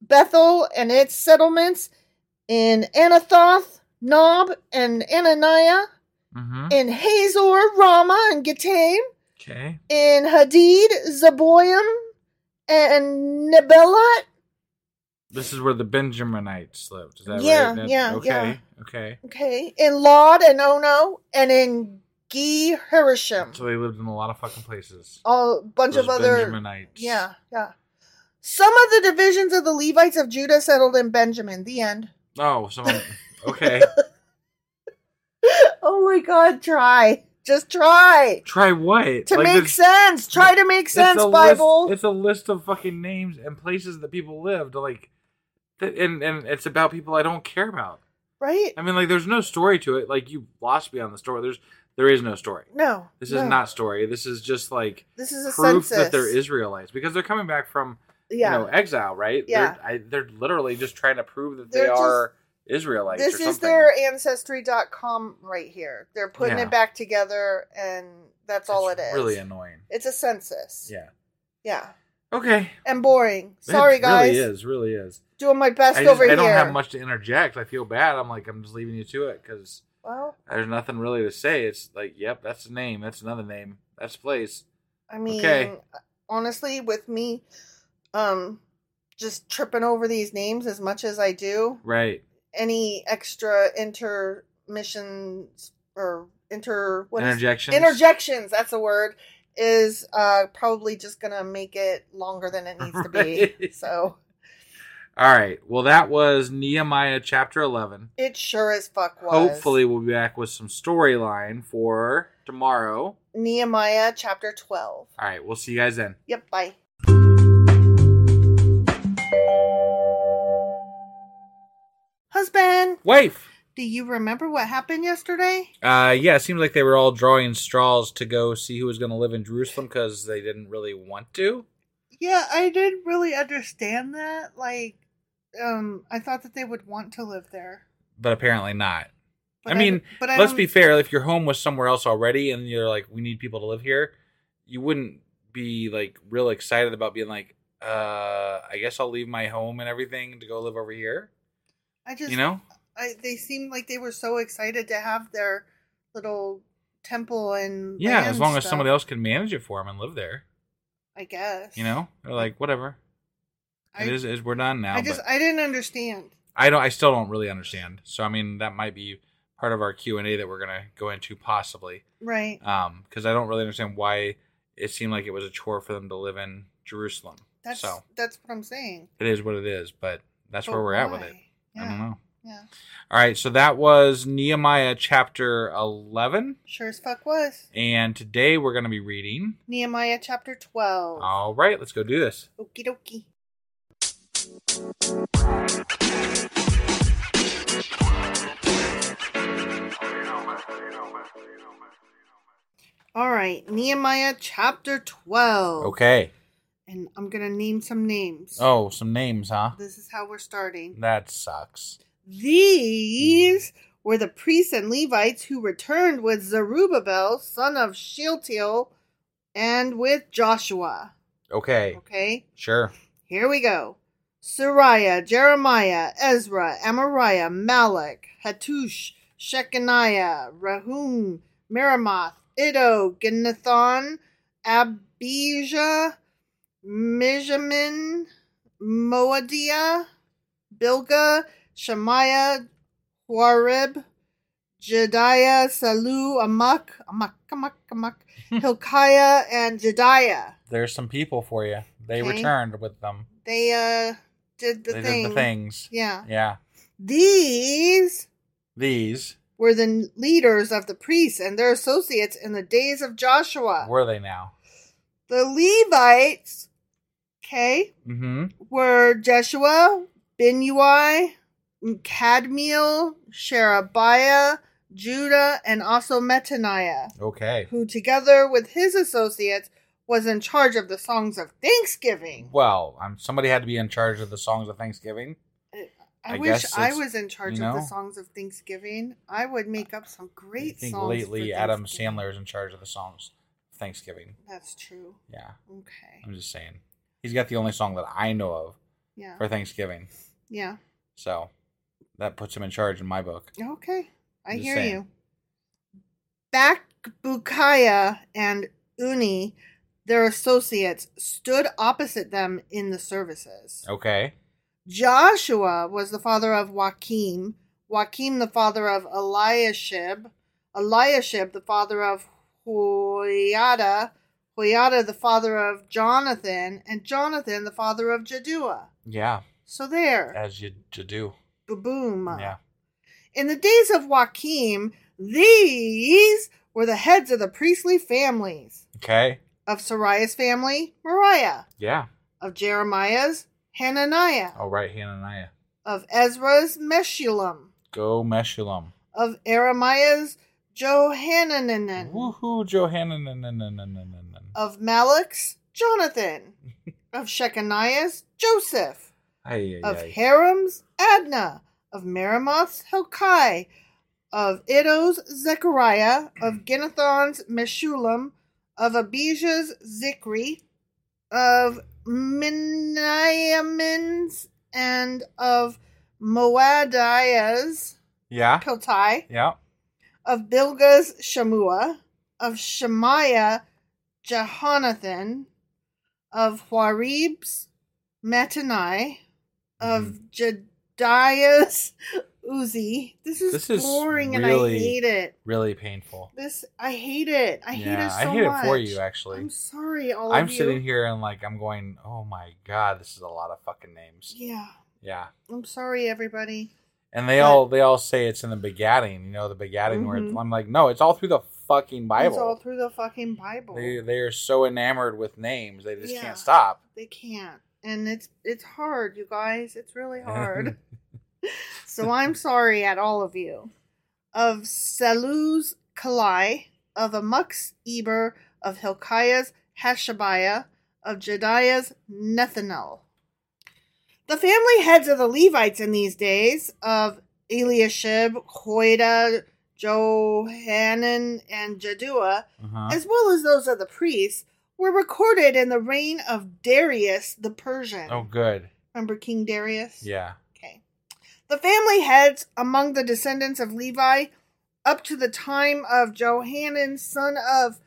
S1: Bethel and its settlements, in Anathoth, Nob, and Ananiah,
S2: Mm-hmm.
S1: in Hazor, Ramah, and Gitaim,
S2: Okay.
S1: in Hadid, Zeboim, and Nebelat,
S2: This is where the Benjaminites lived. Is that
S1: Yeah,
S2: right?
S1: Yeah,
S2: okay,
S1: yeah.
S2: Okay.
S1: Okay, in Lod and Ono, and in Gi Hirishim.
S2: So they lived in a lot of fucking places.
S1: a bunch
S2: Those
S1: of other
S2: Benjaminites.
S1: yeah yeah some of the divisions of the levites of judah settled in benjamin the end
S2: Oh. Okay.
S1: oh my god try just try
S2: Try what?
S1: to
S2: Like,
S1: make
S2: this-
S1: sense try to make sense
S2: a
S1: bible
S2: List, it's a list of fucking names and places that people lived. Like, and and it's about people I don't care about.
S1: right
S2: I mean, like, there's no story to it. Like, you lost me on the story. There's there is no story.
S1: no
S2: This
S1: no.
S2: is not story. This is just like
S1: this is a
S2: proof
S1: census
S2: that they're Israelites because they're coming back from
S1: yeah
S2: you know exile, right?
S1: Yeah.
S2: They're, I, they're literally just trying to prove that they
S1: They're just-
S2: Israelites.
S1: this is their ancestry.com right here they're putting
S2: Yeah.
S1: it back together and that's all
S2: It's
S1: it is
S2: Really annoying.
S1: it's a census
S2: Yeah.
S1: yeah
S2: Okay.
S1: and boring sorry
S2: it
S1: guys
S2: Really is. Really is.
S1: Doing my best
S2: I, just,
S1: over here.
S2: I don't have much to interject. I feel bad. I'm like I'm just leaving you to it because
S1: well
S2: there's nothing really to say. It's like, yep, that's a name. That's another name. That's a place.
S1: I mean,
S2: Okay.
S1: honestly, with me, um, just tripping over these names as much as I do,
S2: Right.
S1: any extra intermissions or inter what is-
S2: Interjections?
S1: interjections that's a word is uh probably just gonna make it longer than it needs to be. So
S2: All right. Well, that was Nehemiah chapter 11.
S1: it sure as fuck was.
S2: Hopefully, we'll be back with some storyline for tomorrow.
S1: Nehemiah chapter twelve.
S2: All right. We'll see you guys then.
S1: Yep. Bye. Husband,
S2: Wife.
S1: do you remember what happened yesterday?
S2: Uh, yeah, it seems like they were all drawing straws to go see who was going to live in Jerusalem because they didn't really want to.
S1: Yeah, I didn't really understand that. Like, um, I thought that they would want to live there.
S2: but apparently not.
S1: But
S2: I mean,
S1: but I
S2: let's be fair. If your home was somewhere else already, and you're like, we need people to live here, you wouldn't be like real excited about being like, uh, I guess I'll leave my home and everything to go live over here.
S1: I just,
S2: You know?
S1: I they seemed like they were so excited to have their little temple and
S2: Yeah, as long as somebody else can manage it for them and live there.
S1: I guess.
S2: You know, they're like, whatever.
S1: I,
S2: it is, is we're done now.
S1: I just, I didn't understand.
S2: I don't. I still don't really understand. So I mean, that might be part of our Q and A that we're gonna go into possibly.
S1: Right.
S2: um because i don't really understand why it seemed like it was a chore for them to live in jerusalem
S1: That's
S2: so
S1: that's what I'm saying.
S2: it is what it is but that's
S1: But
S2: where we're at with it
S1: why?
S2: i don't know
S1: Yeah.
S2: all right so that was nehemiah chapter 11
S1: Sure as fuck was.
S2: and today we're going to be reading
S1: Nehemiah chapter 12.
S2: all right let's go do this
S1: Okie dokie. All right, Nehemiah chapter 12.
S2: okay
S1: And I'm going to name some names.
S2: oh some names huh
S1: This is how we're starting.
S2: that sucks
S1: These were the priests and Levites who returned with Zerubbabel, son of Shealtiel, and with Joshua.
S2: okay
S1: Okay,
S2: sure
S1: here we go. Seraiah, Jeremiah, Ezra, Amariah, Malluk, Hattush, Shechaniah, Rahum, Meremoth, Iddo, Ginnathan, Abijah, Mijamin, Moadiah, Bilgah, Shemaiah, Huarib, Jediah, Salu, Amok, Amok, Amok, Amok, Hilkiah, and Jediah.
S2: there's some people for you they
S1: Okay.
S2: returned with them
S1: They uh did the
S2: they
S1: thing.
S2: did the things
S1: Yeah.
S2: yeah
S1: These
S2: these
S1: were the leaders of the priests and their associates in the days of Joshua.
S2: were they now
S1: The Levites, okay,
S2: mm-hmm
S1: were Jeshua, Binnui, Kadmiel, Sherebiah, Judah, and also Mattaniah,
S2: okay
S1: who together with his associates was in charge of the songs of thanksgiving.
S2: Well, um, somebody had to be in charge of the songs of Thanksgiving.
S1: I,
S2: I
S1: wish I was in charge
S2: you
S1: of the songs of Thanksgiving. I would make up some great I
S2: think
S1: songs.
S2: lately Adam. Sandler is in charge of the songs of Thanksgiving.
S1: That's true.
S2: Yeah,
S1: Okay.
S2: I'm just saying. He's got the only song that I know of
S1: Yeah.
S2: for Thanksgiving.
S1: Yeah.
S2: So that puts him in charge in my book.
S1: Okay. I hear
S2: saying.
S1: you. Bukaya and Uni, their associates, stood opposite them in the services.
S2: Okay.
S1: Joshua was the father of Joachim, Joachim the father of Eliashib, Eliashib the father of Hoiada, Hoiada the father of Jonathan, and Jonathan the father of Jaddua.
S2: Yeah,
S1: So there,
S2: as you, you do.
S1: boom.
S2: Yeah.
S1: In the days of Joachim, these were the heads of the priestly families.
S2: Okay.
S1: Of Seraiah's family, Mariah.
S2: Yeah.
S1: Of Jeremiah's, Hananiah.
S2: All right, Hananiah.
S1: Of Ezra's, Meshullam.
S2: Go Meshullam.
S1: Of Jeremiah's, Johanan.
S2: Woohoo, Johanan.
S1: Of Malluk's, Jonathan. of Shechaniah's, Joseph.
S2: Ay, ay,
S1: Of
S2: ay.
S1: Haram's, Adnah. Of Meremoth's, Hilkai. Of Iddo's, Zechariah. Of Ginnathon's, Meshullam. Of Abijah's, Zikri. Of Miniamin's and of Moadiah's,
S2: Yeah.
S1: Piltai.
S2: Yeah.
S1: Of Bilgah's, Shamua. Of Shemaiah, Jehonathan. Of Huarib's, Matanai. Of mm-hmm. Jediah's, Uzi. This is,
S2: This is
S1: boring and I hate it.
S2: Really painful.
S1: This I hate it. I hate it so
S2: I hate
S1: much.
S2: it for you, actually.
S1: I'm sorry, all
S2: I'm
S1: of you.
S2: I'm sitting here and like I'm going, oh my god, this is a lot of fucking names.
S1: Yeah,
S2: Yeah.
S1: I'm sorry, everybody.
S2: And they
S1: But-
S2: all they all say it's in the begatting, you know, the begatting where
S1: Mhm.
S2: I'm like, no, it's all through the fucking Bible.
S1: It's all through the fucking Bible.
S2: They they are so enamored with names, they just
S1: Yeah.
S2: can't stop.
S1: They can't, and it's it's hard, you guys. It's really hard. so I'm sorry at all of you. Of Salu's Kalai, of Amok's Eber, of Hilkiah's Hashabiah, of Jediah's Nethanel. The family heads of the Levites in these days of Eliashib, Hoida, Johanan, and Jaddua,
S2: Uh-huh.
S1: as well as those of the priests, were recorded in the reign of Darius the Persian.
S2: Oh good.
S1: Remember King Darius?
S2: Yeah.
S1: The family heads among the descendants of Levi up to the time of Johanan, son of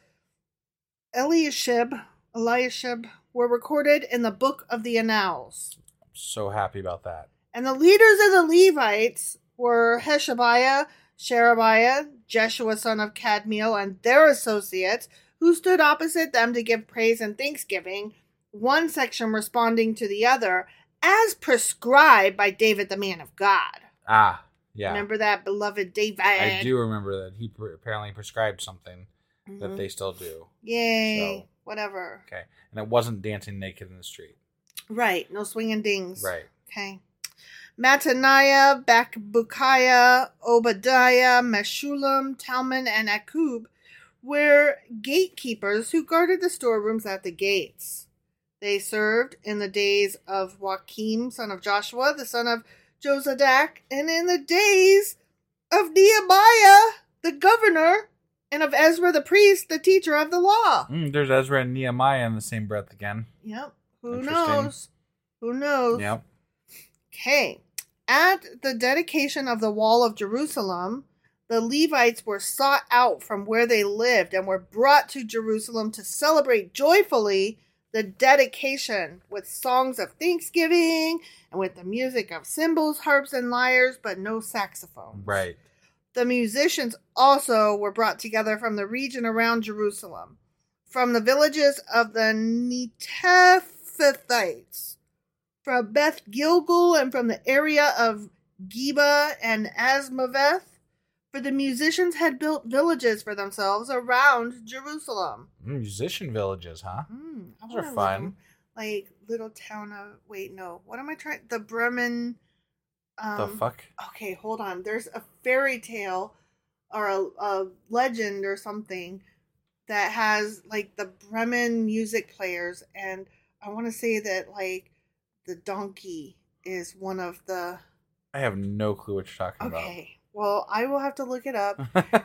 S1: Eliashib, Eliashib, were recorded in the book of the Annals.
S2: So happy about that.
S1: And the leaders of the Levites were Hashabiah, Sherebiah, Jeshua son of Kadmiel, and their associates, who stood opposite them to give praise and thanksgiving, one section responding to the other, as prescribed by David the man of God.
S2: Ah, yeah.
S1: Remember that beloved David?
S2: I do remember that he pre- apparently prescribed something that
S1: Mhm.
S2: they still do.
S1: Yay.
S2: So-
S1: Whatever.
S2: Okay. And it wasn't dancing naked in the street.
S1: Right. No swinging dings.
S2: Right.
S1: Okay. Mattaniah, Bakbukiah, Obadiah, Meshullam, Talman, and Akub were gatekeepers who guarded the storerooms at the gates. They served in the days of Joachim, son of Joshua, the son of Josadak, and in the days of Nehemiah, the governor, and of Ezra the priest, the teacher of the law.
S2: Mm, there's Ezra and Nehemiah in the same breath again.
S1: Yep. Who knows? Who knows?
S2: Yep.
S1: Okay. At the dedication of the wall of Jerusalem, the Levites were sought out from where they lived and were brought to Jerusalem to celebrate joyfully the dedication with songs of thanksgiving and with the music of cymbals, harps, and lyres, but no saxophones.
S2: Right.
S1: The musicians also were brought together from the region around Jerusalem, from the villages of the Netophathites, from Beth Gilgal, and from the area of Geba and Asmaveth. For the musicians had built villages for themselves around Jerusalem.
S2: Musician villages, huh?
S1: Mm,
S2: Those are fun.
S1: Like little town of wait, no. What am I trying? The Bremen. Um,
S2: the fuck?
S1: Okay, hold on. There's a fairy tale or a, a legend or something that has like the Bremen music players, and I want to say that like the donkey is one of the.
S2: I have no clue what you're talking about.
S1: Okay, well, I will have to look it up,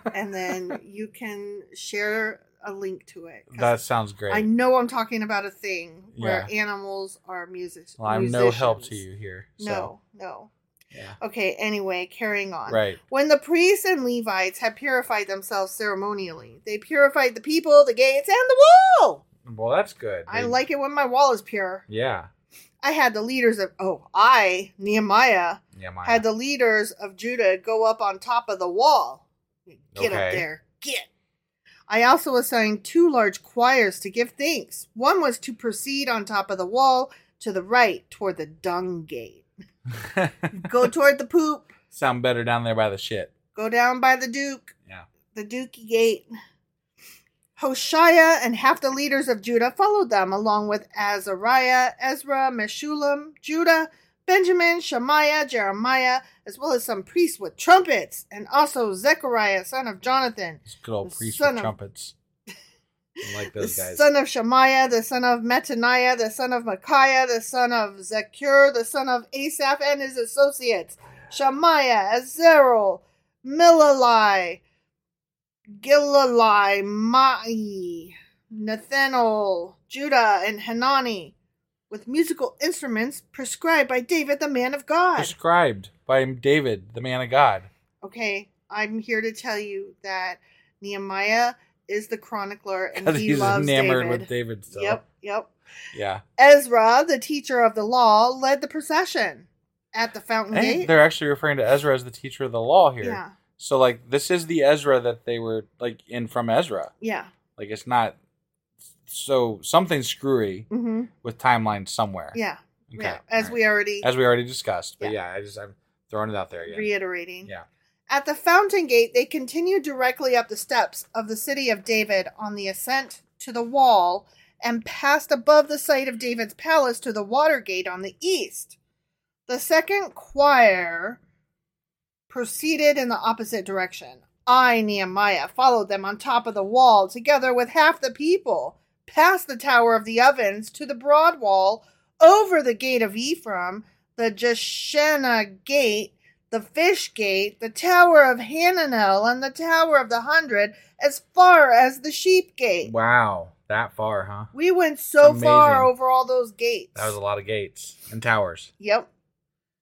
S1: and then you can share a link to it.
S2: that sounds great.
S1: I know I'm talking about a thing where
S2: Yeah.
S1: animals are music.
S2: well, I'm no help to you here. So.
S1: No, no.
S2: Yeah.
S1: Okay, anyway, carrying on.
S2: Right.
S1: When the priests and Levites had purified themselves ceremonially, they purified the people, the gates, and the wall.
S2: Well, that's good.
S1: I
S2: They-
S1: like it when my wall is pure.
S2: Yeah.
S1: I had the leaders of oh, I, Nehemiah,
S2: Nehemiah.
S1: had the leaders of Judah go up on top of the wall. Get up there. Get. I also assigned two large choirs to give thanks. One was to proceed on top of the wall to the right toward the dung gate. Go toward the poop.
S2: Sound better down there by the shit.
S1: Go down by the Duke.
S2: Yeah.
S1: the Dookie Gate. Hoshea and half the leaders of Judah followed them, along with Azariah, Ezra, Meshullam, Judah, Benjamin, Shemaiah, Jeremiah, as well as some priests with trumpets, and also Zechariah, son of Jonathan,
S2: It's good old
S1: The
S2: priest
S1: son
S2: with
S1: of-
S2: trumpets. I like those guys.
S1: son of Shemaiah, the son of Mattaniah, the son of Micaiah, the son of Zakkur, the son of Asaph, and his associates, Shemaiah, Azarel, Milalai, Gilalai, Mai, Nathanael, Judah, and Hanani, with musical instruments prescribed by David, the man of God.
S2: Prescribed by David, the man of God.
S1: Okay, I'm here to tell you that Nehemiah is the chronicler and he
S2: he's
S1: loves
S2: enamored
S1: David.
S2: with David still.
S1: Yep, yep.
S2: Yeah.
S1: Ezra, the teacher of the law, led the procession at the fountain gate.
S2: they're actually referring to Ezra as the teacher of the law here.
S1: Yeah.
S2: So like this is the Ezra that they were like in from Ezra.
S1: Yeah.
S2: Like it's not so something screwy
S1: Mm-hmm.
S2: with timeline somewhere.
S1: Yeah.
S2: Okay.
S1: Yeah. As
S2: right.
S1: we already
S2: As we already discussed. But
S1: Yeah.
S2: yeah, I just I'm throwing it out there again.
S1: reiterating.
S2: Yeah.
S1: At the fountain gate, they continued directly up the steps of the city of David on the ascent to the wall and passed above the site of David's palace to the water gate on the east. The second choir proceeded in the opposite direction. I, Nehemiah, followed them on top of the wall together with half the people, past the Tower of the Ovens to the broad wall, over the gate of Ephraim, the Jeshanah gate, the fish gate, the Tower of Hananel, and the Tower of the Hundred, as far as the sheep gate.
S2: Wow. That far, huh?
S1: We went so far over all those gates.
S2: That was a lot of gates and towers.
S1: Yep.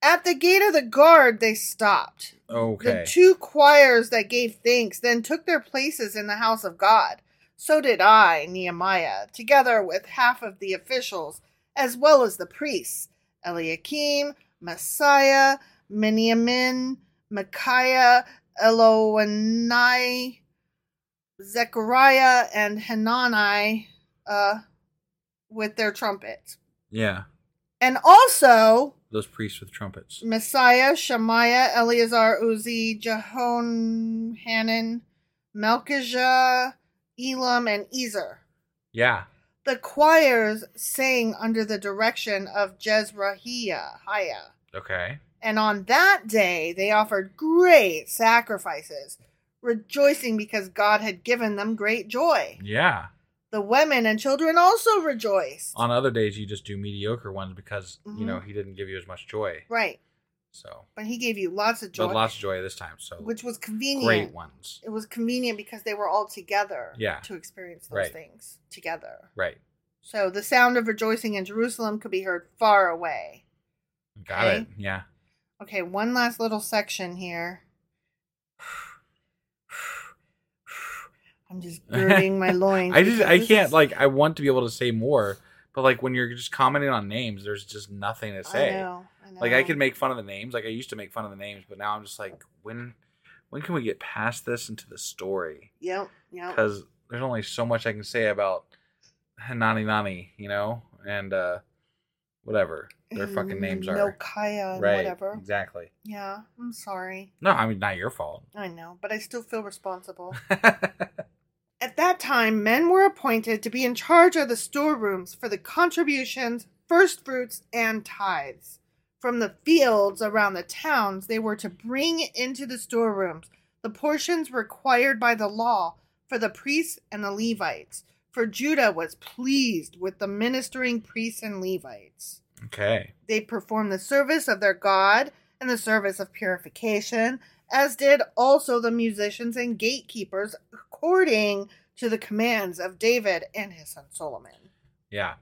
S1: At the gate of the guard, they stopped.
S2: Okay.
S1: The two choirs that gave thanks then took their places in the house of God. So did I, Nehemiah, together with half of the officials, as well as the priests Eliakim, Maaseiah, Miniamin, Micaiah, Eloanai, Zechariah, and Hanani, uh, with their trumpets.
S2: yeah.
S1: And also
S2: Those priests with trumpets.
S1: Maaseiah, Shemaiah, Eleazar, Uzi, Jehohanan, Malkijah, Elam, and Ezer.
S2: Yeah.
S1: The choirs sang under the direction of Jezrahiah, Hiah.
S2: Okay.
S1: And on that day, they offered great sacrifices, rejoicing because God had given them great joy.
S2: Yeah.
S1: The women and children also rejoiced.
S2: On other days you just do mediocre ones because, you
S1: Mhm.
S2: know, he didn't give you as much joy.
S1: Right.
S2: So
S1: But he gave you lots of joy,
S2: but lots of joy this time. So
S1: which was convenient.
S2: great ones.
S1: It was convenient because they were all together
S2: Yeah.
S1: to experience those
S2: Right.
S1: things together.
S2: Right.
S1: So the sound of rejoicing in Jerusalem could be heard far away.
S2: Got
S1: Okay.
S2: it. Yeah.
S1: Okay, one last little section here. I'm just girding my loins.
S2: I just I can't
S1: is-
S2: like I want to be able to say more, but like when you're just commenting on names, there's just nothing to say.
S1: I know, I know.
S2: Like I can make fun of the names, like I used to make fun of the names, but now I'm just like when when can we get past this into the story?
S1: Yep, yep.
S2: Because there's only so much I can say about Hanani Nani, you know, and uh whatever their fucking names are.
S1: Milkiah and
S2: right.
S1: whatever.
S2: Exactly.
S1: Yeah, I'm sorry.
S2: No, I mean not your fault.
S1: I know, but I still feel responsible. At that time, men were appointed to be in charge of the storerooms for the contributions, first fruits, and tithes. From the fields around the towns, they were to bring into the storerooms the portions required by the law for the priests and the Levites. For Judah was pleased with the ministering priests and Levites.
S2: Okay.
S1: They performed the service of their God and the service of purification, as did also the musicians and gatekeepers, according to the commands of David and his son Solomon.
S2: Yeah.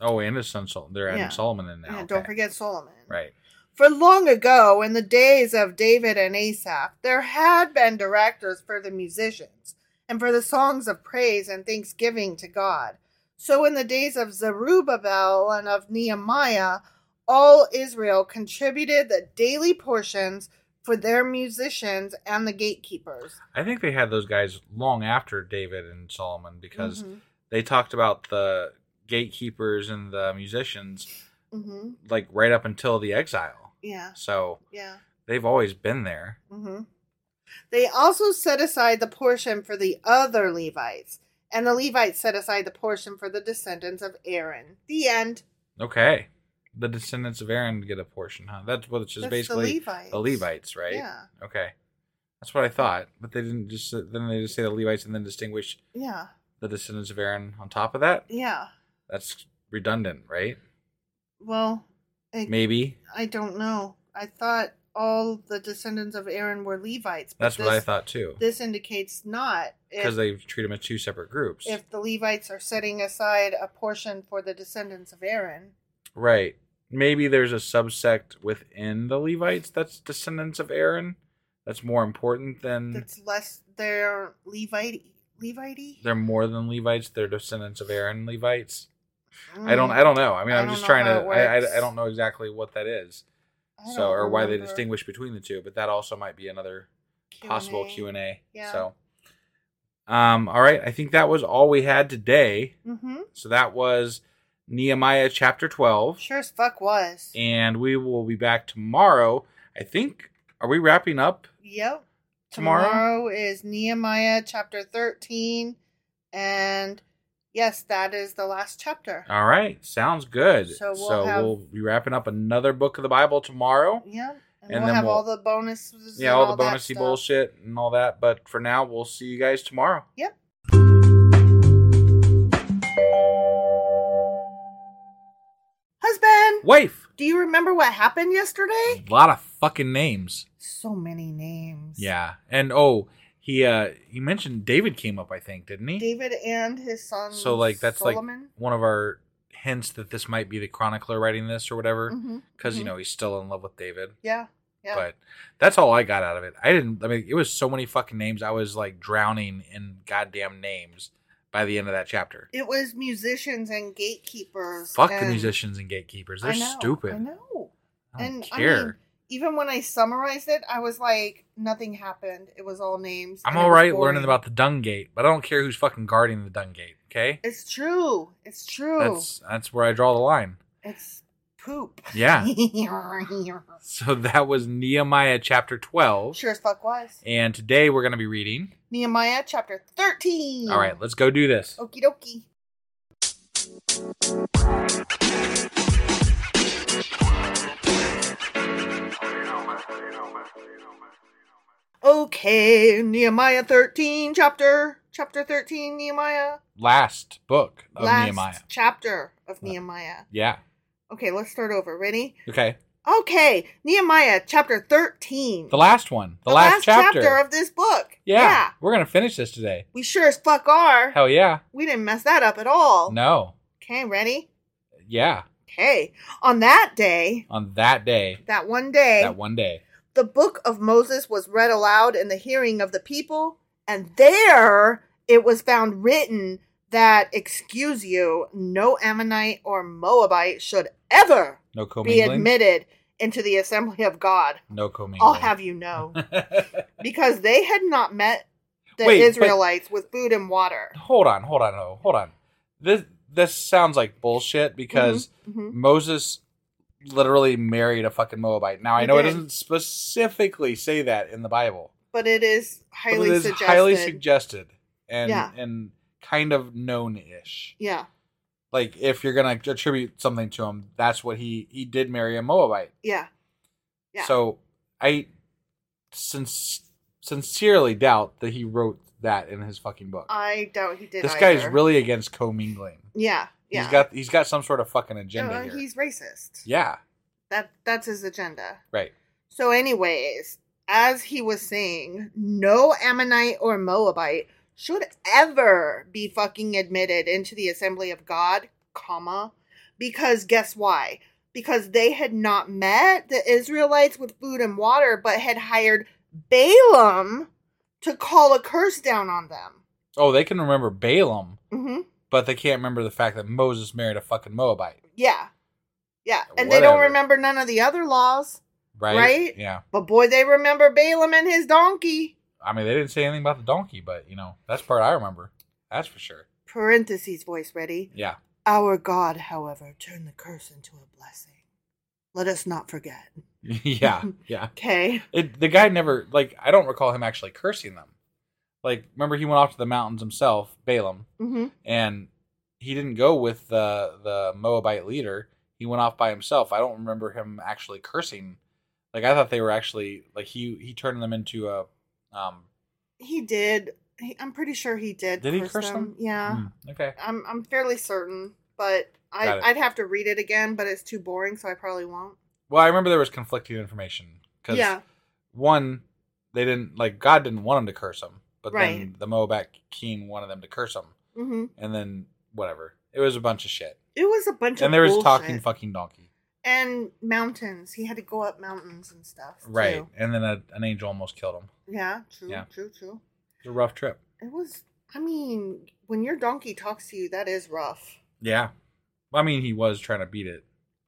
S2: Oh, and his son Sol. They're adding
S1: Yeah.
S2: Solomon in now. Okay.
S1: don't forget Solomon.
S2: Right.
S1: For long ago, in the days of David and Asaph, there had been directors for the musicians and for the songs of praise and thanksgiving to God. So in the days of Zerubbabel and of Nehemiah, all Israel contributed the daily portions for their musicians and the gatekeepers.
S2: I think they had those guys long after David and Solomon because
S1: Mhm.
S2: they talked about the gatekeepers and the musicians
S1: hmm
S2: like right up until the exile.
S1: Yeah,
S2: So
S1: yeah.
S2: they've always been there.
S1: hmm They also set aside the portion for the other Levites, and the Levites set aside the portion for the descendants of Aaron. The end.
S2: Okay. The descendants of Aaron get a portion, huh? That's what it's just
S1: That's the
S2: basically
S1: Levites.
S2: the Levites, right?
S1: Yeah.
S2: Okay. That's what I thought, but they didn't just then they just say the Levites and then distinguish
S1: Yeah,
S2: the descendants of Aaron on top of that.
S1: yeah.
S2: That's redundant, right?
S1: Well, I,
S2: Maybe
S1: I don't know. I thought all the descendants of Aaron were Levites. But
S2: that's what I
S1: this-
S2: thought too,
S1: This indicates not.
S2: because
S1: If,
S2: they treat them as two separate groups.
S1: if the Levites are setting aside a portion for the descendants of Aaron.
S2: Right. Maybe there's a subsect within the Levites that's descendants of Aaron. That's more important than
S1: That's less. They're Levite. Levite.
S2: they're more than Levites. They're descendants of Aaron Levites. I don't. I don't know. I mean,
S1: Mm. I
S2: I'm
S1: don't
S2: just
S1: know
S2: trying
S1: how
S2: to.
S1: it
S2: I,
S1: works.
S2: I I don't know exactly what that is. So, or why they distinguish between the two, but that also might be another possible Q and A.
S1: Yeah.
S2: So, um, all right. I think that was all we had today.
S1: Mm-hmm.
S2: So that was Nehemiah chapter twelve.
S1: Sure as fuck was.
S2: and we will be back tomorrow. I think. Are we wrapping up?
S1: Yep.
S2: Tomorrow?
S1: Tomorrow is Nehemiah chapter 13. And yes, that is the last chapter.
S2: All right, sounds good.
S1: So
S2: So
S1: we'll
S2: we'll, be wrapping up another book of the Bible tomorrow.
S1: Yeah. And,
S2: And
S1: we'll
S2: then
S1: have
S2: we'll-
S1: all the bonuses.
S2: Yeah,
S1: and
S2: all the bonusy bullshit and all that. But for now, we'll see you guys tomorrow.
S1: Yep.
S2: Wife,
S1: do you remember what happened yesterday?
S2: a lot of fucking names.
S1: So many names.
S2: Yeah, and oh, he uh he mentioned David came up. I think didn't he?
S1: David and his son
S2: so like that's
S1: Solomon.
S2: like one of our hints that this might be the chronicler writing this or whatever, because you
S1: mhm.
S2: know he's still in love with David.
S1: Yeah. Yeah.
S2: But that's all I got out of it. I didn't. I mean, it was so many fucking names. I was like drowning in goddamn names by the end of that chapter.
S1: it was musicians and gatekeepers.
S2: Fuck the musicians and gatekeepers. They're
S1: I know,
S2: stupid.
S1: I know.
S2: I
S1: and
S2: care.
S1: I mean, even when I summarized it, I was like, nothing happened. It was all names.
S2: I'm
S1: and
S2: all right
S1: boring.
S2: learning about the dung gate, but I don't care who's fucking guarding the dung gate. Okay,
S1: It's true. It's true.
S2: that's that's where I draw the line.
S1: It's poop.
S2: Yeah. So that was Nehemiah chapter 12, Sure
S1: as fuck was.
S2: and today we're going to be reading.
S1: Nehemiah chapter 13.
S2: All right, let's go do this.
S1: Okie dokie. Okay, Nehemiah 13, chapter chapter 13, Nehemiah.
S2: Last book of
S1: Last
S2: Nehemiah.
S1: chapter of uh, Nehemiah.
S2: Yeah.
S1: Okay, let's start over. Ready?
S2: Okay.
S1: Okay, Nehemiah chapter 13.
S2: The last one. The,
S1: The
S2: last, chapter.
S1: of this book.
S2: yeah, We're going to finish this today.
S1: We sure as fuck are.
S2: Hell yeah.
S1: We didn't mess that up at all.
S2: No.
S1: Okay, ready?
S2: Yeah.
S1: Okay. On that day,
S2: On that day,
S1: that one day,
S2: that one day.
S1: the book of Moses was read aloud in the hearing of the people, and there it was found written that, excuse you, no Ammonite or Moabite should ever
S2: No
S1: be admitted into the assembly of God.
S2: no commingling.
S1: I'll have you know. because they had not met the
S2: Wait, but-
S1: Israelites with food and water.
S2: hold on, hold on, oh, hold on. This this sounds like bullshit because
S1: Mhm.
S2: Moses literally married a fucking Moabite. Now I know it doesn't specifically say that in the Bible,
S1: But it is
S2: but
S1: highly
S2: it is
S1: suggested.
S2: highly suggested and
S1: Yeah.
S2: and kind of known-ish.
S1: yeah,
S2: Like if you're gonna attribute something to him, that's what he he did marry a Moabite.
S1: yeah, yeah.
S2: So I since sincerely doubt that he wrote that in his fucking book.
S1: I doubt he did.
S2: this guy's
S1: either.
S2: really against commingling.
S1: yeah, yeah.
S2: He's got he's got some sort of fucking agenda
S1: Uh,
S2: here.
S1: he's racist.
S2: Yeah,
S1: That that's his agenda.
S2: right.
S1: So, anyways, as he was saying, no Ammonite or Moabite should ever be fucking admitted into the assembly of God, comma, because guess why? Because they had not met the Israelites with food and water, but had hired Balaam to call a curse down on them.
S2: Oh, they can remember Balaam.
S1: hmm
S2: but they can't remember the fact that Moses married a fucking Moabite,
S1: Yeah. Yeah. And they don't remember none of the other laws.
S2: right?
S1: Right?
S2: Yeah.
S1: But boy, they remember Balaam and his donkey.
S2: I mean, they didn't say anything about the donkey, but you know, that's part I remember. That's for sure.
S1: Parentheses voice ready.
S2: Yeah.
S1: Our God, however, turned the curse into a blessing. Let us not forget.
S2: yeah. Yeah.
S1: Okay.
S2: The guy never like I don't recall him actually cursing them. Like remember he went off to the mountains himself, Balaam,
S1: Mm-hmm.
S2: and he didn't go with the the Moabite leader. He went off by himself. I don't remember him actually cursing. Like I thought they were actually like he he turned them into a um
S1: He did. He, I'm pretty sure he did.
S2: Did he curse them?
S1: Yeah.
S2: hmm, okay.
S1: I'm I'm fairly certain, but I I'd have to read it again, but it's too boring, so I probably won't.
S2: Well, I remember there was conflicting information cuz
S1: Yeah.
S2: one they didn't like God didn't want him to curse them, but then the Moabite king wanted them to curse him.
S1: Mm-hmm.
S2: And then whatever. It was a bunch of shit.
S1: It was a bunch of
S2: and there was
S1: bullshit.
S2: talking fucking donkey.
S1: And mountains. He had to go up mountains and stuff.
S2: Right.
S1: too.
S2: And then a, an angel almost killed him.
S1: Yeah. True.
S2: Yeah.
S1: True. True.
S2: It was a rough trip.
S1: It was. I mean, when your donkey talks to you, that is rough.
S2: Yeah. I mean, he was trying to beat it.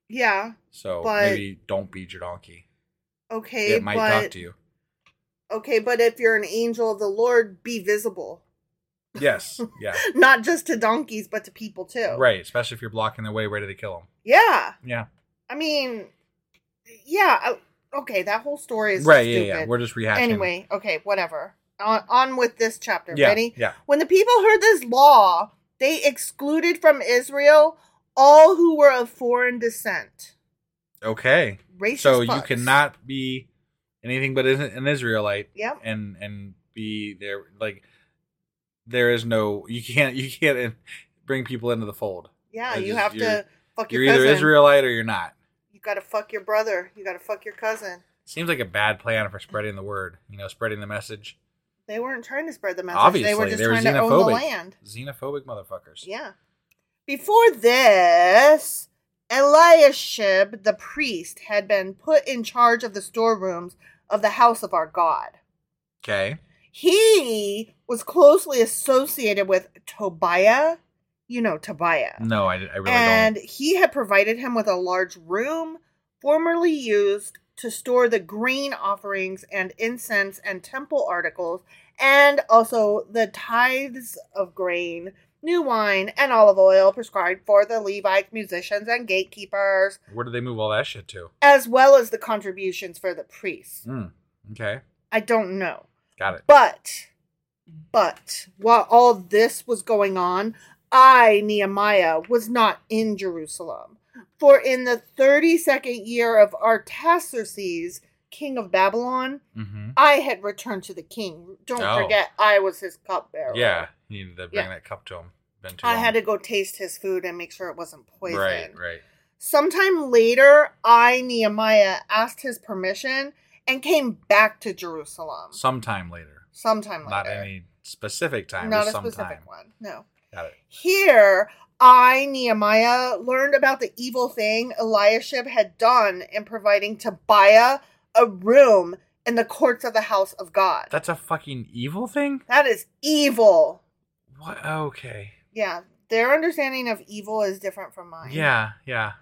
S1: Yeah.
S2: So
S1: But-
S2: maybe don't beat your donkey.
S1: Okay.
S2: it might
S1: but,
S2: talk to you.
S1: Okay, but if you're an angel of the Lord, be visible.
S2: Yes. Yeah.
S1: Not just to donkeys, but to people too.
S2: right. Especially if you're blocking their way, ready to kill them.
S1: Yeah.
S2: Yeah.
S1: I mean, yeah. uh, Okay, that whole story is
S2: Right. Yeah.
S1: Stupid.
S2: Yeah. We're just rehashing.
S1: Anyway, okay, whatever. On, on with this chapter.
S2: Yeah.
S1: Ready?
S2: Yeah.
S1: When the people heard this law, they excluded from Israel all who were of foreign descent.
S2: Okay.
S1: Racist
S2: so you cannot be anything but an Israelite.
S1: Yep.
S2: And and be there like there is no you can't you can't bring people into the fold.
S1: Yeah, you have to fuck your
S2: You're either. Israelite or you're not.
S1: You gotta fuck your brother. You gotta fuck your cousin.
S2: Seems like a bad plan for spreading the word. You know, spreading the message.
S1: They weren't trying to spread the message.
S2: Obviously,
S1: they were just
S2: they were
S1: trying to own the
S2: xenophobic.
S1: land.
S2: Xenophobic motherfuckers.
S1: Yeah. Before this, Eliashib the priest had been put in charge of the storerooms of the house of our God.
S2: Okay.
S1: He was closely associated with Tobiah. You know Tobiah.
S2: No, I, I really don't
S1: and he had provided him with a large room formerly used to store the grain offerings and incense and temple articles, and also the tithes of grain, new wine, and olive oil prescribed for the Levites, musicians, and gatekeepers.
S2: Where did they move all that shit to?
S1: as well as the contributions for the priests.
S2: Mm, okay.
S1: I don't know.
S2: Got it.
S1: But, but, while all this was going on, I, Nehemiah, was not in Jerusalem. For in the 32nd year of Artaxerxes, king of Babylon,
S2: Mm-hmm.
S1: I had returned to the king. Don't
S2: Oh.
S1: forget, I was his cupbearer.
S2: Yeah. You needed to bring
S1: Yeah.
S2: that cup to him.
S1: I
S2: long.
S1: had to go taste his food and make sure it wasn't poisoned.
S2: Right, right.
S1: Sometime later, I, Nehemiah, asked his permission and came back to Jerusalem.
S2: Sometime later.
S1: Sometime later.
S2: Not any specific time.
S1: Not a
S2: sometime.
S1: specific one. No.
S2: Got it.
S1: Here, I, Nehemiah, learned about the evil thing Eliashib had done in providing Tobiah a room in the courts of the house of God.
S2: That's a fucking evil thing?
S1: That is evil.
S2: What? Okay.
S1: Yeah, their understanding of evil is different from mine.
S2: Yeah, yeah.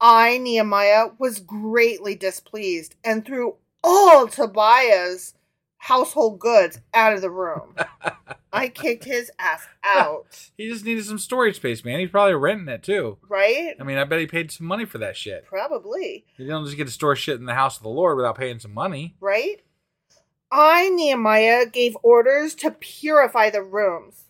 S1: I, Nehemiah, was greatly displeased and threw all Tobiah's household goods out of the room. I kicked his ass out.
S2: He just needed some storage space, man. He's probably renting it too.
S1: Right?
S2: I mean, I bet he paid some money for that shit.
S1: Probably.
S2: You don't just get to store shit in the house of the Lord without paying some money.
S1: right? I, Nehemiah, gave orders to purify the rooms.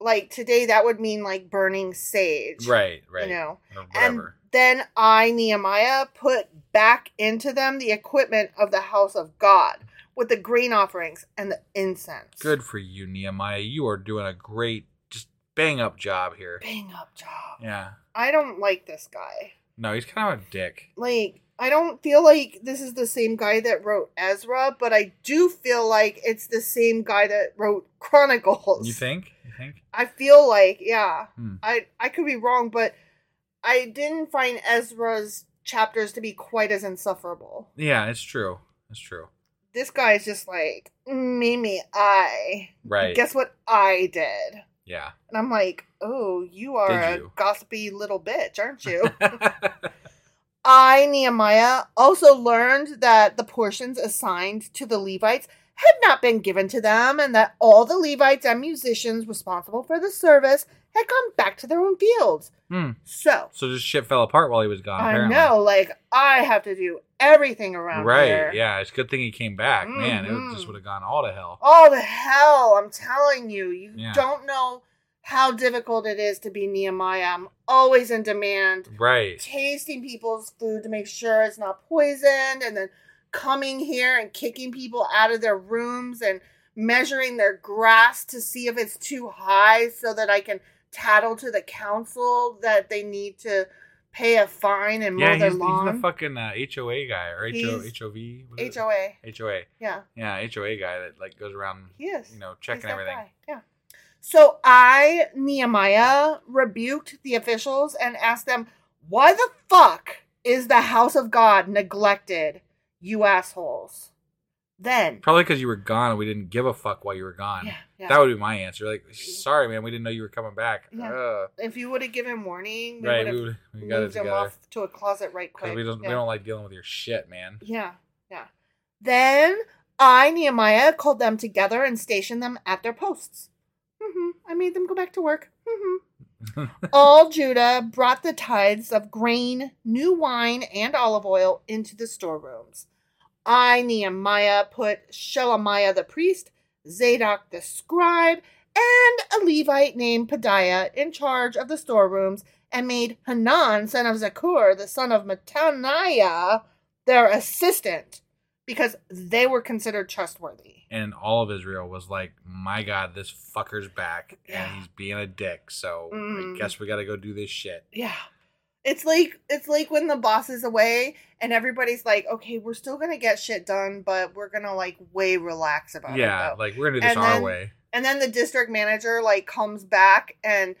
S1: Like today, that would mean like burning sage.
S2: Right, right.
S1: You know, and then I, Nehemiah, put back into them the equipment of the house of God with the grain offerings and the incense.
S2: Good for you, Nehemiah. You are doing a great, just bang up job here.
S1: Bang up job.
S2: Yeah.
S1: I don't like this guy.
S2: No, he's kind of a dick.
S1: Like, I don't feel like this is the same guy that wrote Ezra, but I do feel like it's the same guy that wrote Chronicles.
S2: You think? You think?
S1: I feel like, yeah.
S2: Hmm.
S1: I I could be wrong, but I didn't find Ezra's chapters to be quite as insufferable.
S2: Yeah, it's true. It's true.
S1: This guy is just like, Mimi, I.
S2: Right.
S1: Guess what I did?
S2: Yeah.
S1: And I'm like, oh, you are
S2: Did
S1: a gossipy little bitch, aren't you? I, Nehemiah, also learned that the portions assigned to the Levites had not been given to them, and that all the Levites and musicians responsible for the service had gone back to their own fields.
S2: Hmm.
S1: So,
S2: So just shit fell apart while he was gone.
S1: I
S2: apparently.
S1: know, like, I have to do everything around
S2: Right.
S1: here.
S2: Yeah. It's a good thing he came back. Man, it
S1: Mhm.
S2: just would have gone all to hell.
S1: Oh, the hell, I'm telling you. You
S2: Yeah.
S1: don't know how difficult it is to be Nehemiah. I'm always in demand.
S2: Right.
S1: tasting people's food to make sure it's not poisoned and then coming here and kicking people out of their rooms and measuring their grass to see if it's too high so that I can tattle to the council that they need to pay a fine and mow
S2: Yeah,
S1: their
S2: he's, he's the fucking uh, HOA guy or HO,
S1: He's
S2: HOV. what is it?
S1: HOA.
S2: HOA.
S1: Yeah,
S2: Yeah, HOA guy that like goes around,
S1: he is.
S2: you know,
S1: He's
S2: checking
S1: that
S2: everything.
S1: guy, Yeah. So I, Nehemiah, rebuked the officials and asked them, why the fuck is the house of God neglected, you assholes? Then,
S2: Probably because you were gone and we didn't give a fuck while you were gone.
S1: Yeah, yeah.
S2: That would be my answer. Like, sorry, man, we didn't know you were coming back.
S1: Yeah.
S2: Ugh.
S1: if you would have given warning, we
S2: Right,
S1: would
S2: we,
S1: have
S2: would, we got it
S1: moved him
S2: together.
S1: off to a closet right quick.
S2: We don't,
S1: yeah.
S2: we don't like dealing with your shit, man.
S1: Yeah, yeah. Then I, Nehemiah, called them together and stationed them at their posts. hmm I made them go back to work. hmm All Judah brought the tithes of grain, new wine, and olive oil into the storerooms. I, Nehemiah, put Shelemiah the priest, Zadok the scribe, and a Levite named Pedaiah in charge of the storerooms, and made Hanan, son of Zakkur, the son of Mattaniah, their assistant, because they were considered trustworthy.
S2: And all of Israel was like, my God, this fucker's back
S1: Yeah.
S2: and he's being a dick. So
S1: Mhm.
S2: I guess we got to go do this shit.
S1: Yeah. It's like it's like when the boss is away and everybody's like, okay, we're still gonna get shit done, but we're gonna like way relax about it.
S2: Yeah, like we're to do this
S1: And
S2: our
S1: then-
S2: way.
S1: And then the district manager like comes back and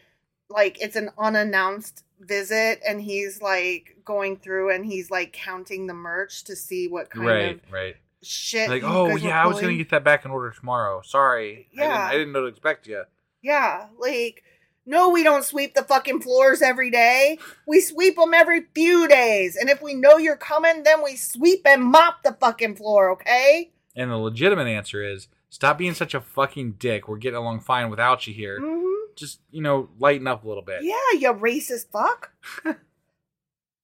S1: like it's an unannounced visit and he's like going through and he's like counting the merch to see what kind
S2: Right,
S1: of
S2: right.
S1: shit.
S2: Like, oh, yeah, I was going to get that back in order tomorrow. Sorry. I, didn't,
S1: Yeah.
S2: I didn't know to expect you.
S1: Yeah, like no, we don't sweep the fucking floors every day. We sweep them every few days. And if we know you're coming, then we sweep and mop the fucking floor, okay?
S2: And the legitimate answer is stop being such a fucking dick. We're getting along fine without you here.
S1: hmm
S2: Just, you know, lighten up a little bit.
S1: Yeah, you racist fuck.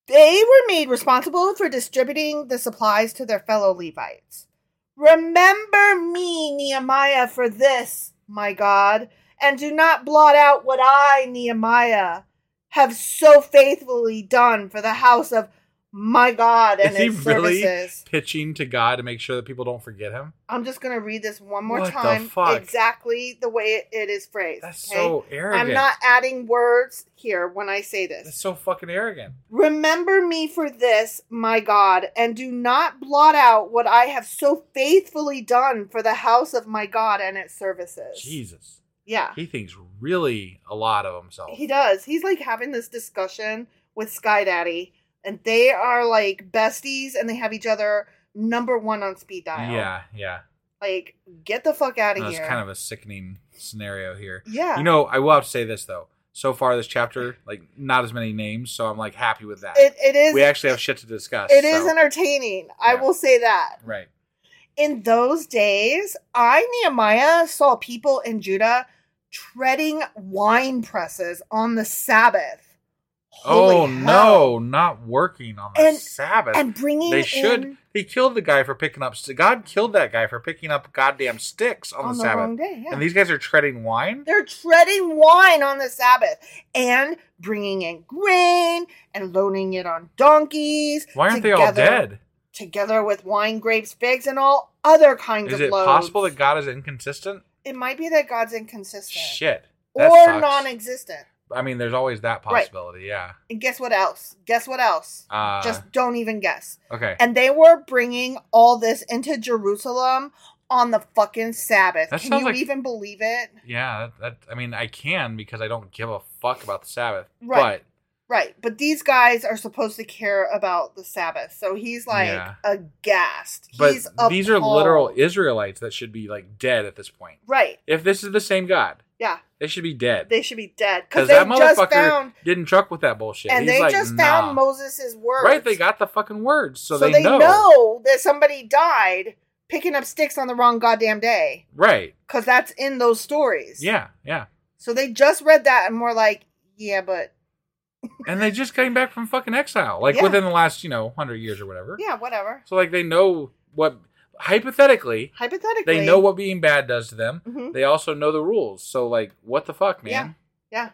S1: they were made responsible for distributing the supplies to their fellow Levites. Remember me, Nehemiah, for this, my God, and do not blot out what I, Nehemiah, have so faithfully done for the house of my God and
S2: Is he
S1: its
S2: really
S1: services.
S2: pitching to God to make sure that people don't forget him?
S1: I'm just going to read this one more
S2: What the
S1: time,
S2: fuck?
S1: exactly the way it is phrased.
S2: That's
S1: okay?
S2: so arrogant.
S1: I'm not adding words here when I say this.
S2: That's so fucking arrogant.
S1: Remember me for this, my God, and do not blot out what I have so faithfully done for the house of my God and its services.
S2: Jesus.
S1: Yeah,
S2: He thinks really a lot of himself.
S1: he does. He's like having this discussion with Sky Daddy, and they are like besties, and they have each other number one on speed dial.
S2: Yeah, yeah.
S1: like get the fuck out of
S2: That's
S1: here.
S2: kind of a sickening scenario here.
S1: yeah.
S2: You know, I will have to say this though. So far, this chapter, like, not as many names, so I'm like happy with that.
S1: it, it is.
S2: we actually have shit to discuss.
S1: It is
S2: so-
S1: entertaining. I
S2: Yeah.
S1: will say that.
S2: right.
S1: In those days, I, Nehemiah, saw people in Judah treading wine presses on the Sabbath. Holy
S2: oh
S1: hell.
S2: no, not working on the
S1: And-
S2: Sabbath.
S1: And bringing
S2: they should.
S1: in
S2: He killed the guy for picking up. God killed that guy for picking up goddamn sticks on,
S1: on
S2: the
S1: the
S2: Sabbath.
S1: day. Yeah.
S2: And these guys are treading wine.
S1: They're treading wine on the Sabbath and bringing in grain and loading it on donkeys.
S2: Why aren't they all dead?
S1: Together with wine, grapes, figs, and all other kinds
S2: Is
S1: of Is
S2: it
S1: loads.
S2: possible that God is inconsistent?
S1: It might be that God's inconsistent
S2: Shit. That
S1: or
S2: sucks.
S1: non-existent?
S2: I mean, there's always that
S1: Right.
S2: possibility. Yeah.
S1: And guess what else? Guess what else?
S2: Uh,
S1: Just don't even guess.
S2: okay.
S1: And they were bringing all this into Jerusalem on the fucking Sabbath.
S2: That
S1: Can you
S2: like-
S1: even believe it?
S2: yeah. That, that. I mean, I can because I don't give a fuck about the Sabbath.
S1: Right. Right. But these guys are supposed to care about the Sabbath. So he's like
S2: Yeah.
S1: aghast.
S2: But,
S1: He's
S2: these are literal Israelites that should be like dead at this point.
S1: Right.
S2: If this is the same God,
S1: Yeah.
S2: They should be dead.
S1: They should be dead
S2: Because
S1: they
S2: that
S1: just
S2: motherfucker
S1: found
S2: didn't truck with that bullshit.
S1: and
S2: He's
S1: they
S2: like,
S1: just
S2: nah.
S1: found Moses' words.
S2: Right, they got the fucking words, so,
S1: so,
S2: they, know.
S1: know that somebody died picking up sticks on the wrong goddamn day
S2: Right.
S1: because that's in those stories.
S2: Yeah, yeah.
S1: So they just read that and were like, yeah, but
S2: And they just came back from fucking exile, like
S1: Yeah.
S2: within the last, you know, hundred years or whatever.
S1: yeah, whatever.
S2: So like they know what hypothetically
S1: Hypothetically,
S2: they know what being bad does to them.
S1: Mhm.
S2: They also know the rules. So like what the fuck, man?
S1: Yeah.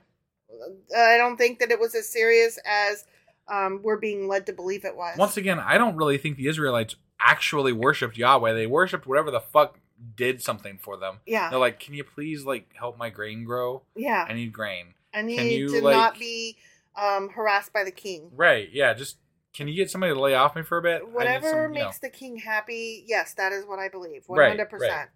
S1: Yeah. I don't think that it was as serious as um, we're being led to believe it was.
S2: Once again, I don't really think the Israelites actually worshipped Yahweh. They worshipped whatever the fuck did something for them.
S1: Yeah.
S2: They're like, Can you please like help my grain grow?
S1: yeah,
S2: I need grain.
S1: I need
S2: you,
S1: to
S2: like-
S1: not be um, harassed by the king.
S2: Right, yeah, just can you get somebody to lay off me for a bit?
S1: Whatever
S2: some, you know-
S1: makes the king happy, yes, that is what I believe.
S2: Right,
S1: One
S2: hundred
S1: percent.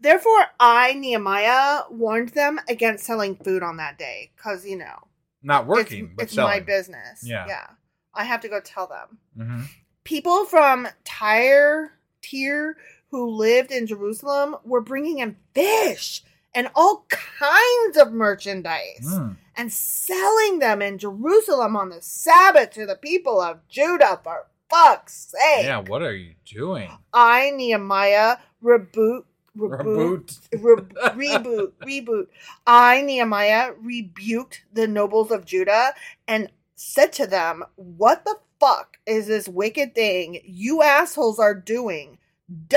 S1: Therefore, I Nehemiah warned them against selling food on that day because you know
S2: not
S1: it's,
S2: working, but
S1: it's my business.
S2: Yeah.
S1: yeah. I have to go tell them.
S2: hmm
S1: people from Tyre, Tyre, who lived in Jerusalem, were bringing in fish and all kinds of merchandise
S2: Mm.
S1: and selling them in Jerusalem on the Sabbath to the people of Judah. For fuck's sake!
S2: Yeah, what are you doing?
S1: I Nehemiah reboot. Reboot,
S2: Reboot.
S1: re- reboot, reboot. I, Nehemiah, rebuked the nobles of Judah and said to them, What the fuck is this wicked thing you assholes are doing?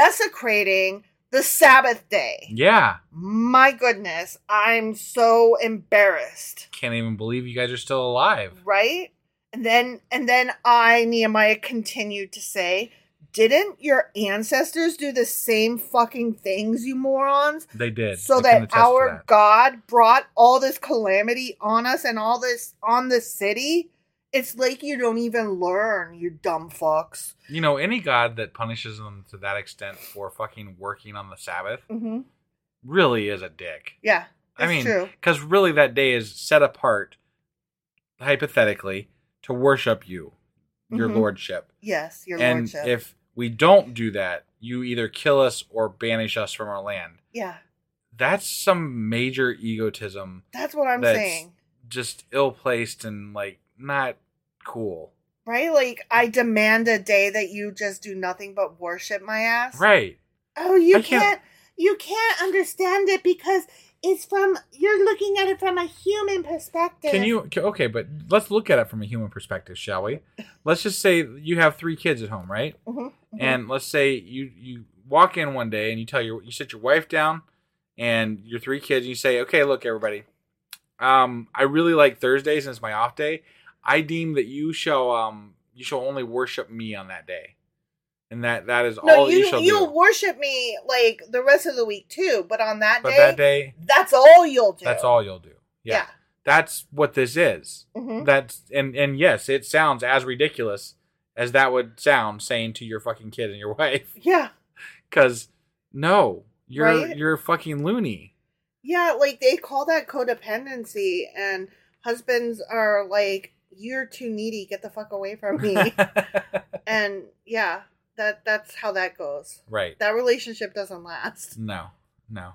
S1: Desecrating the Sabbath day.
S2: Yeah.
S1: My goodness, I'm so embarrassed.
S2: Can't even believe you guys are still alive.
S1: Right? And then and then I, Nehemiah, continued to say, Didn't your ancestors do the same fucking things, you morons?
S2: They did.
S1: so
S2: I
S1: that our
S2: that.
S1: God brought all this calamity on us and all this on the city. It's like you don't even learn, you dumb fucks.
S2: You know, any god that punishes them to that extent for fucking working on the Sabbath
S1: Mm-hmm.
S2: really is a dick.
S1: Yeah,
S2: I mean, because really that day is set apart, hypothetically, to worship you, your
S1: Mhm.
S2: lordship.
S1: Yes, your
S2: and
S1: lordship.
S2: if we don't do that, you either kill us or banish us from our land.
S1: yeah,
S2: That's some major egotism.
S1: that's what I'm
S2: that's
S1: saying.
S2: Just ill placed and like not cool.
S1: Right? Like I demand a day that you just do nothing but worship my ass.
S2: Right.
S1: Oh, you
S2: can't-
S1: can't, you can't understand it because it's from you're looking at it from a human perspective.
S2: Can you okay, but let's look at it from a human perspective, shall we? Let's just say you have three kids at home, right?
S1: Mhm,
S2: And let's say you you walk in one day and you tell your you sit your wife down and your three kids and you say, "Okay, look everybody. Um I really like Thursdays and it's my off day. I deem that you shall um you shall only worship me on that day." And that that is
S1: No,
S2: all you,
S1: you
S2: shall
S1: you'll
S2: do.
S1: worship me like the rest of the week too, but on that
S2: But
S1: day,
S2: that day
S1: that's all you'll do.
S2: that's all you'll do. Yeah.
S1: Yeah.
S2: That's what this is.
S1: Mhm.
S2: That's and and yes, it sounds as ridiculous as that would sound saying to your fucking kid and your wife.
S1: Yeah.
S2: Cause no, you're
S1: Right?
S2: you're fucking loony.
S1: Yeah, like they call that codependency and husbands are like you're too needy, get the fuck away from me. and yeah, that that's how that goes.
S2: right.
S1: That relationship doesn't last.
S2: No. No.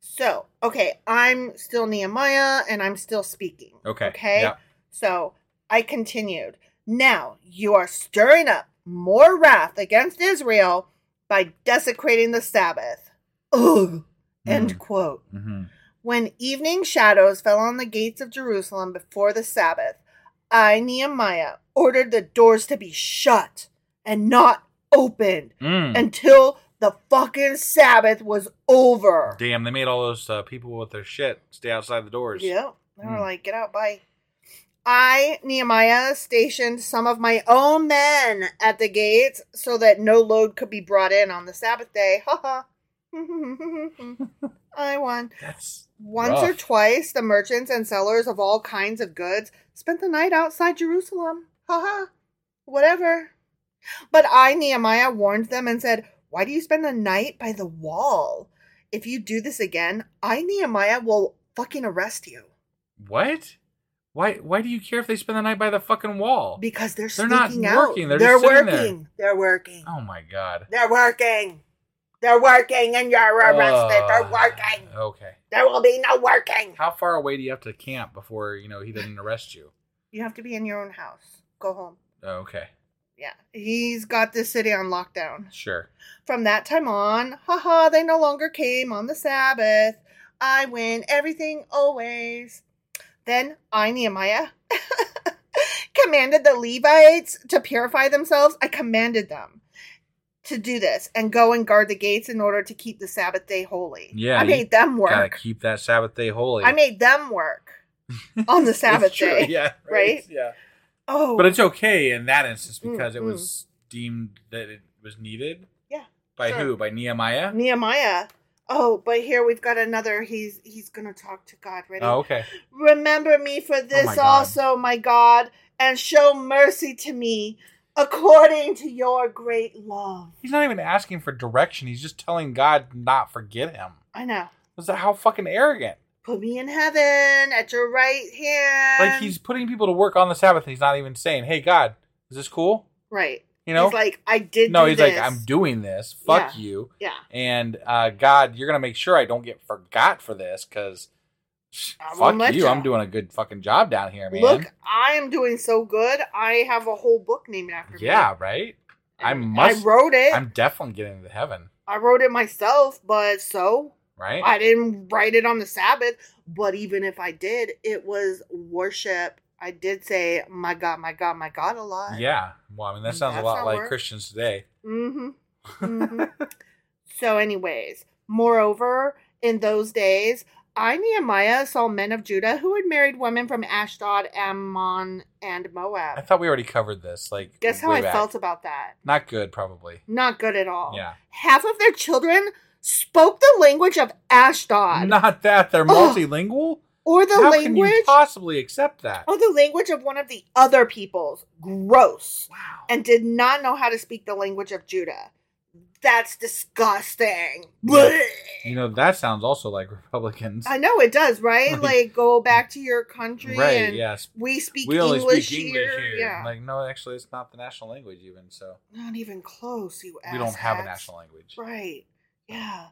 S1: So, okay, I'm still Nehemiah and I'm still speaking.
S2: Okay.
S1: Okay.
S2: Yep.
S1: So I continued. Now you are stirring up more wrath against Israel by desecrating the Sabbath. Ugh. End
S2: Mm.
S1: quote.
S2: hmm
S1: When evening shadows fell on the gates of Jerusalem before the Sabbath, I, Nehemiah, ordered the doors to be shut and not opened
S2: Mm.
S1: until the fucking Sabbath was over.
S2: Damn, they made all those uh, people with their shit stay outside the doors.
S1: Yep. They were
S2: Mm.
S1: like, get out, bye. I, Nehemiah, stationed some of my own men at the gates so that no load could be brought in on the Sabbath day. Ha ha. I won.
S2: That's
S1: Once or twice, the merchants and sellers of all kinds of goods spent the night outside Jerusalem. Ha ha. Whatever. But I, Nehemiah, warned them and said, Why do you spend the night by the wall? If you do this again, I, Nehemiah, will fucking arrest you.
S2: What? Why why do you care if they spend the night by the fucking wall?
S1: Because they're
S2: They're not
S1: sneaking out.
S2: working, they're
S1: They're
S2: just sitting
S1: working. They're working.
S2: Oh my god.
S1: They're working. They're working and you're arrested. They're
S2: Uh,
S1: working.
S2: Okay.
S1: There will be no working.
S2: How far away do you have to camp before you know he doesn't arrest you?
S1: You have to be in your own house. Go home.
S2: Oh, okay.
S1: Yeah. He's got this city on lockdown.
S2: Sure.
S1: From that time on, haha, they no longer came on the Sabbath. I win everything always. Then I, Nehemiah, commanded the Levites to purify themselves. I commanded them to do this and go and guard the gates in order to keep the Sabbath day holy.
S2: Yeah.
S1: I made them work.
S2: Gotta keep that Sabbath day holy.
S1: I made them work on the Sabbath day.
S2: Yeah.
S1: right?
S2: Yeah.
S1: Oh,
S2: But it's okay in that instance
S1: Mm,
S2: because it
S1: mm.
S2: was deemed that it was needed.
S1: Yeah,
S2: By
S1: sure.
S2: who? By Nehemiah?
S1: Nehemiah. Oh, but here we've got another. He's he's gonna talk to God. Ready?
S2: Oh, okay.
S1: Remember me for this
S2: my
S1: also, my God, and show mercy to me according to your great love.
S2: He's not even asking for direction. He's just telling God not forget him.
S1: I know.
S2: Was that how fucking arrogant?
S1: Put me in heaven at your right hand.
S2: Like he's putting people to work on the Sabbath and he's not even saying, Hey God, is this cool?
S1: right.
S2: You know?
S1: he's like, I did.
S2: no, he's
S1: this.
S2: like, I'm doing this. Fuck
S1: Yeah.
S2: you.
S1: Yeah.
S2: And uh, God, you're gonna make sure I don't get forgot for this because
S1: I
S2: fuck you.
S1: ya.
S2: I'm doing a good fucking job down here, man.
S1: Look, I am doing so good. I have a whole book named after me.
S2: yeah, right. I must.
S1: I wrote it.
S2: I'm definitely getting to heaven,
S1: I wrote it myself, but so
S2: right?
S1: I didn't write it on the Sabbath, but even if I did, it was worship. I did say, my God, my God, my God a lot.
S2: yeah. Well, I mean, that sounds
S1: That's
S2: a lot like
S1: work.
S2: Christians today.
S1: Mm hmm. Mm-hmm. so, anyways, moreover, in those days, I, Nehemiah, saw men of Judah who had married women from Ashdod, Ammon, and Moab.
S2: I thought we already covered this. Like,
S1: Guess how I
S2: back.
S1: felt about that?
S2: Not good, probably.
S1: Not good at all.
S2: Yeah.
S1: Half of their children spoke the language of Ashdod
S2: Not that they're multilingual.
S1: or the
S2: How can you
S1: language
S2: possibly accept that?
S1: or the language of one of the other peoples. Gross.
S2: Wow.
S1: And did not know how to speak the language of Judah. That's disgusting.
S2: Yeah. You know, that sounds also like Republicans.
S1: I know it does, right?
S2: Like-
S1: Like, go back to your country
S2: Right,
S1: and
S2: yes.
S1: we speak
S2: we only
S1: English,
S2: speak English
S1: here.
S2: here.
S1: Yeah.
S2: Like, no, actually, it's not the national language, even. So
S1: Not even close, you
S2: we don't have a national language.
S1: Right. Yeah.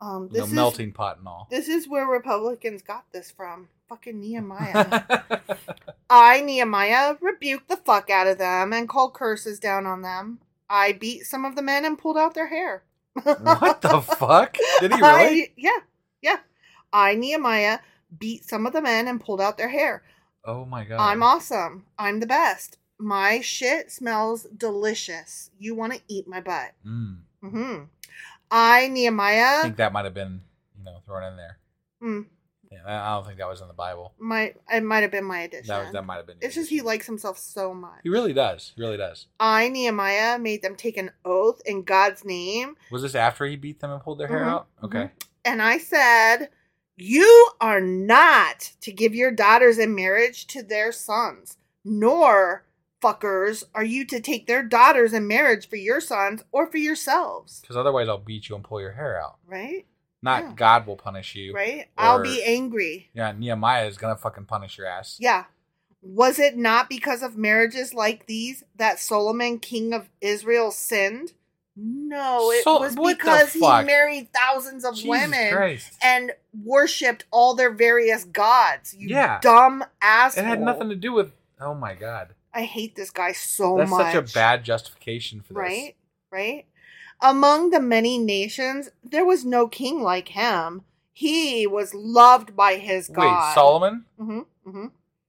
S1: Um this is
S2: melting pot and all.
S1: this is where Republicans got this from. Fucking Nehemiah. I, Nehemiah, rebuked the fuck out of them and called curses down on them. I beat some of the men and pulled out their hair.
S2: what the fuck? Did he really?
S1: I, yeah, yeah. I, Nehemiah, beat some of the men and pulled out their hair.
S2: oh my god.
S1: I'm awesome. I'm the best. My shit smells delicious. You want to eat my butt.
S2: Mm.
S1: hmm I, Nehemiah.
S2: I think that might have been, you know, thrown in there.
S1: mm,
S2: Yeah, I I don't think that was in the Bible.
S1: my, it might have been my addition.
S2: That that might have been.
S1: it's just he likes himself so much.
S2: He really does. He really does.
S1: I, Nehemiah, made them take an oath in God's name,
S2: Was this after he beat them and pulled their hair
S1: Mhm,
S2: out? Okay.
S1: and I said, You are not to give your daughters in marriage to their sons, nor, fuckers, are you to take their daughters in marriage for your sons or for yourselves.
S2: Because otherwise, I'll beat you and pull your hair out.
S1: Right?
S2: Not
S1: Yeah.
S2: God will punish you.
S1: Right? I'll be angry.
S2: Yeah, Nehemiah is gonna fucking punish your ass.
S1: Yeah. Was it not because of marriages like these that Solomon, king of Israel, sinned? No, it
S2: Sol-
S1: was because he married thousands of
S2: Jesus
S1: women
S2: Christ.
S1: and worshipped all their various gods. You
S2: Yeah.
S1: dumb asshole.
S2: It had nothing to do with. Oh my god.
S1: I hate this guy so
S2: That's
S1: much.
S2: such a bad justification for this.
S1: right? Right? Among the many nations, there was no king like him. He was loved by his God.
S2: Wait, Solomon?
S1: hmm hmm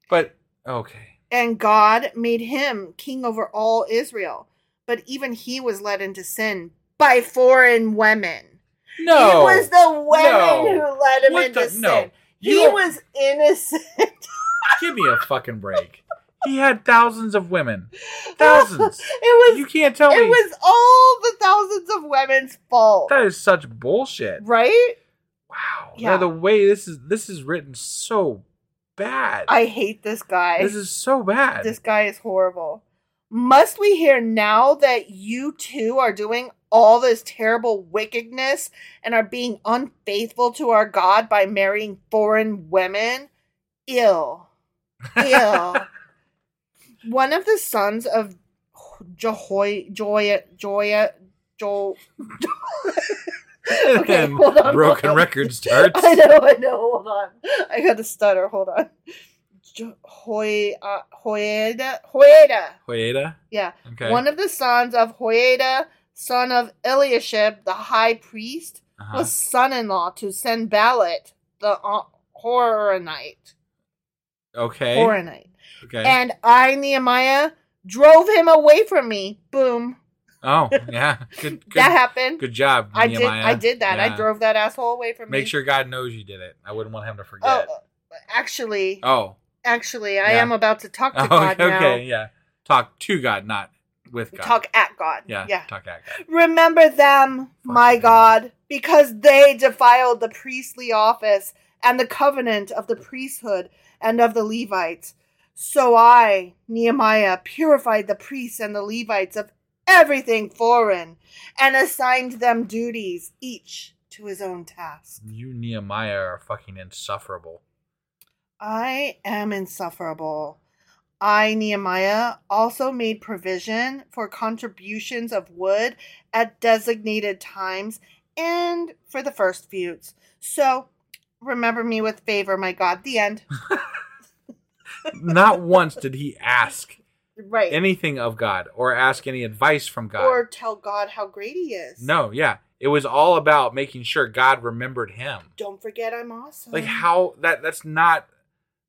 S2: But okay.
S1: And God made him king over all Israel. But even he was led into sin by foreign women.
S2: No.
S1: It was the women
S2: No.
S1: who led him
S2: What
S1: into
S2: the-
S1: sin.
S2: no. You
S1: He
S2: don't-
S1: was innocent.
S2: Give me a fucking break. He had thousands of women. Thousands.
S1: it was
S2: You can't tell
S1: it
S2: me.
S1: It was all the thousands of women's fault.
S2: That is such bullshit.
S1: right?
S2: Wow.
S1: Yeah.
S2: Yeah. The way this is this is written so bad.
S1: I hate this guy.
S2: this is so bad.
S1: This guy is horrible. Must we hear now that you two are doing all this terrible wickedness and are being unfaithful to our God by marrying foreign women? Ill. Ill. One of the sons of Jehoy, Joya, Joya, Joel. okay, hold on.
S2: broken
S1: hold on.
S2: record starts.
S1: I know, I know. Hold on. I got to stutter. Hold on. Hoy, uh, Hoyeda, Hoyeda.
S2: Hoyeda?
S1: Yeah.
S2: Okay.
S1: One of the sons of Hoyeda, son of Eliashib, the high priest,
S2: Uh-huh.
S1: was son-in-law to Sanballat, the uh, Horonite.
S2: Okay.
S1: Horonite.
S2: Okay.
S1: And I, Nehemiah, drove him away from me. Boom.
S2: oh, yeah. Good, good,
S1: that happened.
S2: Good job,
S1: I did.
S2: Nehemiah.
S1: I did that. I drove that asshole away from me.
S2: Make sure God knows you did it. I wouldn't want him to forget.
S1: Oh, actually,
S2: Oh.
S1: actually, I
S2: Yeah.
S1: am about to talk to
S2: Oh,
S1: God
S2: okay,
S1: now.
S2: Okay, yeah. Talk to God, not with God.
S1: Talk at God.
S2: Yeah,
S1: Yeah.
S2: talk at God.
S1: Remember them, my God, because they defiled the priestly office and the covenant of the priesthood and of the Levites. So I, Nehemiah, purified the priests and the Levites of everything foreign and assigned them duties, each to his own task.
S2: You, Nehemiah, are fucking insufferable.
S1: I am insufferable. I, Nehemiah, also made provision for contributions of wood at designated times and for the first fruits. So, remember me with favor, my God. The end.
S2: Not once did he ask
S1: Right.
S2: anything of God or ask any advice from God.
S1: Or tell God how great he is.
S2: no, yeah. It was all about making sure God remembered him.
S1: Don't forget I'm awesome.
S2: Like how that that's not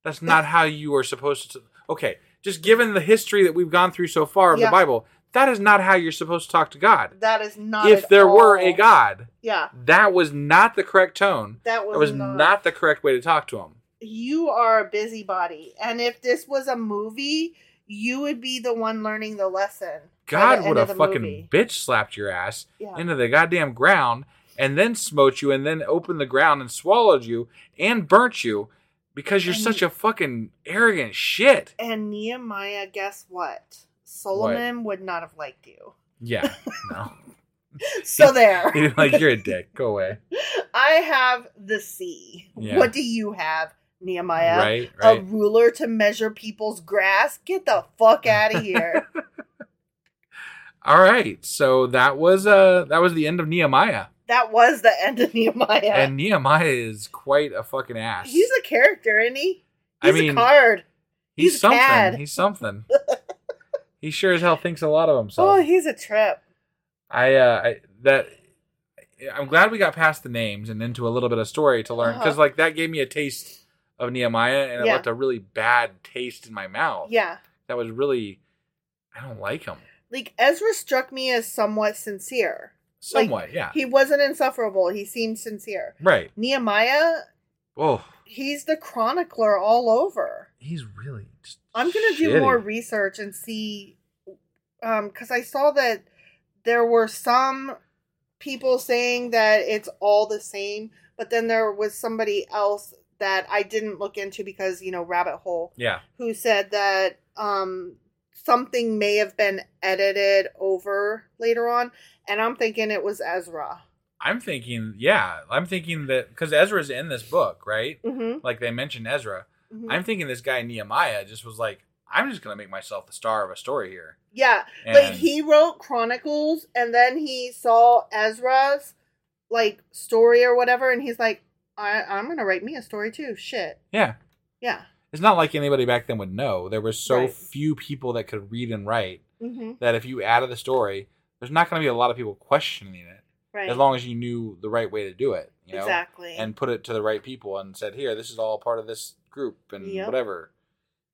S2: that's not how you are supposed to Okay, just given the history that we've gone through so far of
S1: Yeah.
S2: the Bible, that is not how you're supposed to talk to God.
S1: That is not
S2: if there were a God,
S1: Yeah.
S2: that was not the correct tone.
S1: That was
S2: not.
S1: not.
S2: the correct way to talk to him.
S1: You are a busybody. And if this was a movie, you would be the one learning the lesson.
S2: God would have fucking
S1: movie.
S2: bitch slapped your ass
S1: Yeah.
S2: into the goddamn ground and then smote you and then opened the ground and swallowed you and burnt you because you're
S1: And-
S2: such a fucking arrogant shit.
S1: And Nehemiah, guess what? Solomon would not have liked you.
S2: Yeah. No.
S1: So there.
S2: Like, you're a dick. Go away.
S1: I have the sea.
S2: Yeah.
S1: What do you have, Nehemiah?
S2: Right,
S1: A ruler to measure people's grass? Get the fuck out of here.
S2: All right. So that was uh that was the end of Nehemiah.
S1: that was the end of Nehemiah.
S2: And Nehemiah is quite a fucking ass.
S1: He's a character, isn't he?
S2: I
S1: He's
S2: mean,
S1: a card.
S2: he's,
S1: he's a
S2: something.
S1: cad.
S2: He's something. he sure as hell thinks a lot of himself.
S1: Oh, he's a trip.
S2: I uh I, that I'm glad we got past the names and into a little bit of story to learn because
S1: Uh-huh.
S2: like that gave me a taste of Nehemiah and it left a really bad taste in my mouth.
S1: Yeah.
S2: that was really I don't like him
S1: Like Ezra struck me as somewhat sincere.
S2: somewhat.
S1: Like,
S2: yeah,
S1: He wasn't insufferable. He seemed sincere.
S2: right.
S1: Nehemiah,
S2: Oh,
S1: he's the chronicler all over.
S2: he's really.
S1: I'm gonna do more research and see, um, because I saw that there were some people saying that it's all the same, but then there was somebody else that I didn't look into because you know rabbit hole
S2: Yeah,
S1: who said that um something may have been edited over later on, and I'm thinking it was Ezra.
S2: I'm thinking. Yeah, I'm thinking that because Ezra's in this book, right?
S1: Mm-hmm.
S2: Like they mentioned Ezra.
S1: Mhm.
S2: I'm thinking this guy Nehemiah just was like, I'm just gonna make myself the star of a story here.
S1: Yeah,
S2: And-
S1: like he wrote Chronicles, and then he saw Ezra's like story or whatever, and he's like, I, "I'm gonna write me a story too." Shit,
S2: Yeah,
S1: yeah.
S2: it's not like anybody back then would know. There were so
S1: Right.
S2: few people that could read and write
S1: Mm-hmm.
S2: that if you added the story, there's not going to be a lot of people questioning it
S1: Right.
S2: as long as you knew the right way to do it. You know?
S1: Exactly.
S2: And put it to the right people and said, here, this is all part of this group and
S1: Yep.
S2: whatever.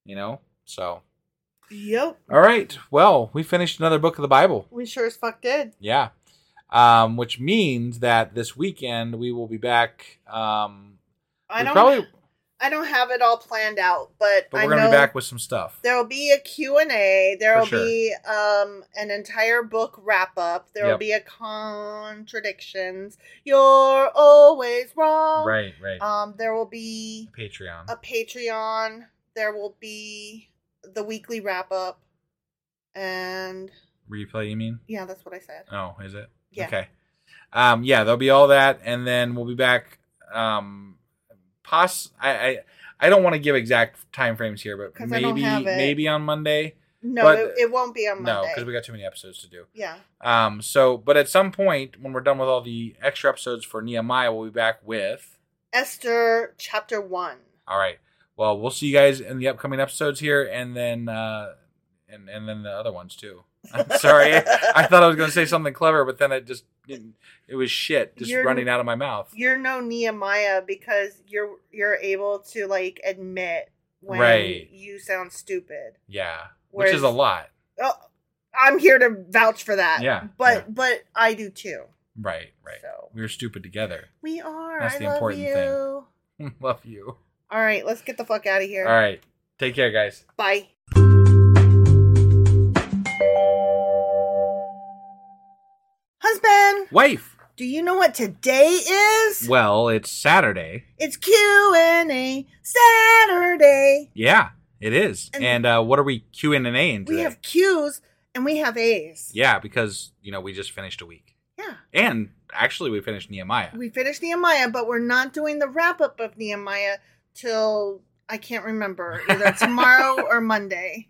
S2: You know? So,
S1: Yep.
S2: all right. Well, we finished another book of the Bible.
S1: We sure as fuck did.
S2: Yeah. Um, which means that this weekend we will be back. Um,
S1: I don't.
S2: probably,
S1: I don't have it all planned out, but,
S2: but
S1: I
S2: we're going to
S1: know
S2: be back with some stuff.
S1: there will be a Q&A. There will
S2: sure.
S1: be um an entire book wrap up. There will
S2: Yep.
S1: be a contradictions. You're always wrong.
S2: Right, right.
S1: Um, there will be a
S2: Patreon.
S1: a Patreon. There will be the weekly wrap up, and
S2: Replay, you mean?
S1: yeah, that's what I said.
S2: Oh, is it?
S1: Yeah.
S2: Okay. Um, yeah, there'll be all that, and then we'll be back. Um, pos. I I, I don't want to give exact time frames here, but
S1: 'Cause I don't
S2: maybe
S1: have it.
S2: maybe on Monday.
S1: No,
S2: But-
S1: it, it won't be on
S2: No,
S1: Monday.
S2: because we got too many episodes to do.
S1: yeah.
S2: Um. So, but at some point when we're done with all the extra episodes for Nehemiah, we'll be back with.
S1: Esther chapter one.
S2: All right. Well, we'll see you guys in the upcoming episodes here, and then uh, and and then the other ones too. I'm sorry, I thought I was going to say something clever, but then it just didn't- it was shit just
S1: You're-
S2: running out of my mouth.
S1: You're no Nehemiah because you're you're able to like admit when
S2: Right.
S1: you sound stupid.
S2: Yeah, which is a lot.
S1: Oh, I'm here to vouch for that.
S2: Yeah,
S1: But
S2: yeah.
S1: but I do too.
S2: Right, right.
S1: So-
S2: We're stupid together.
S1: We are.
S2: That's
S1: I
S2: the
S1: love
S2: important
S1: you.
S2: thing. Love you.
S1: All right, let's get the fuck out of here.
S2: All right. Take care, guys.
S1: Bye.
S2: Wife.
S1: do you know what today is?
S2: Well, it's Saturday.
S1: It's Q and A Saturday.
S2: Yeah, it is.
S1: And-
S2: And, uh, what are we Q and A in today?
S1: We have Q's and we have A's.
S2: Yeah, because you know we just finished a week,
S1: Yeah.
S2: and actually we finished Nehemiah.
S1: We finished Nehemiah, but we're not doing the wrap up of Nehemiah till I can't remember either tomorrow or Monday.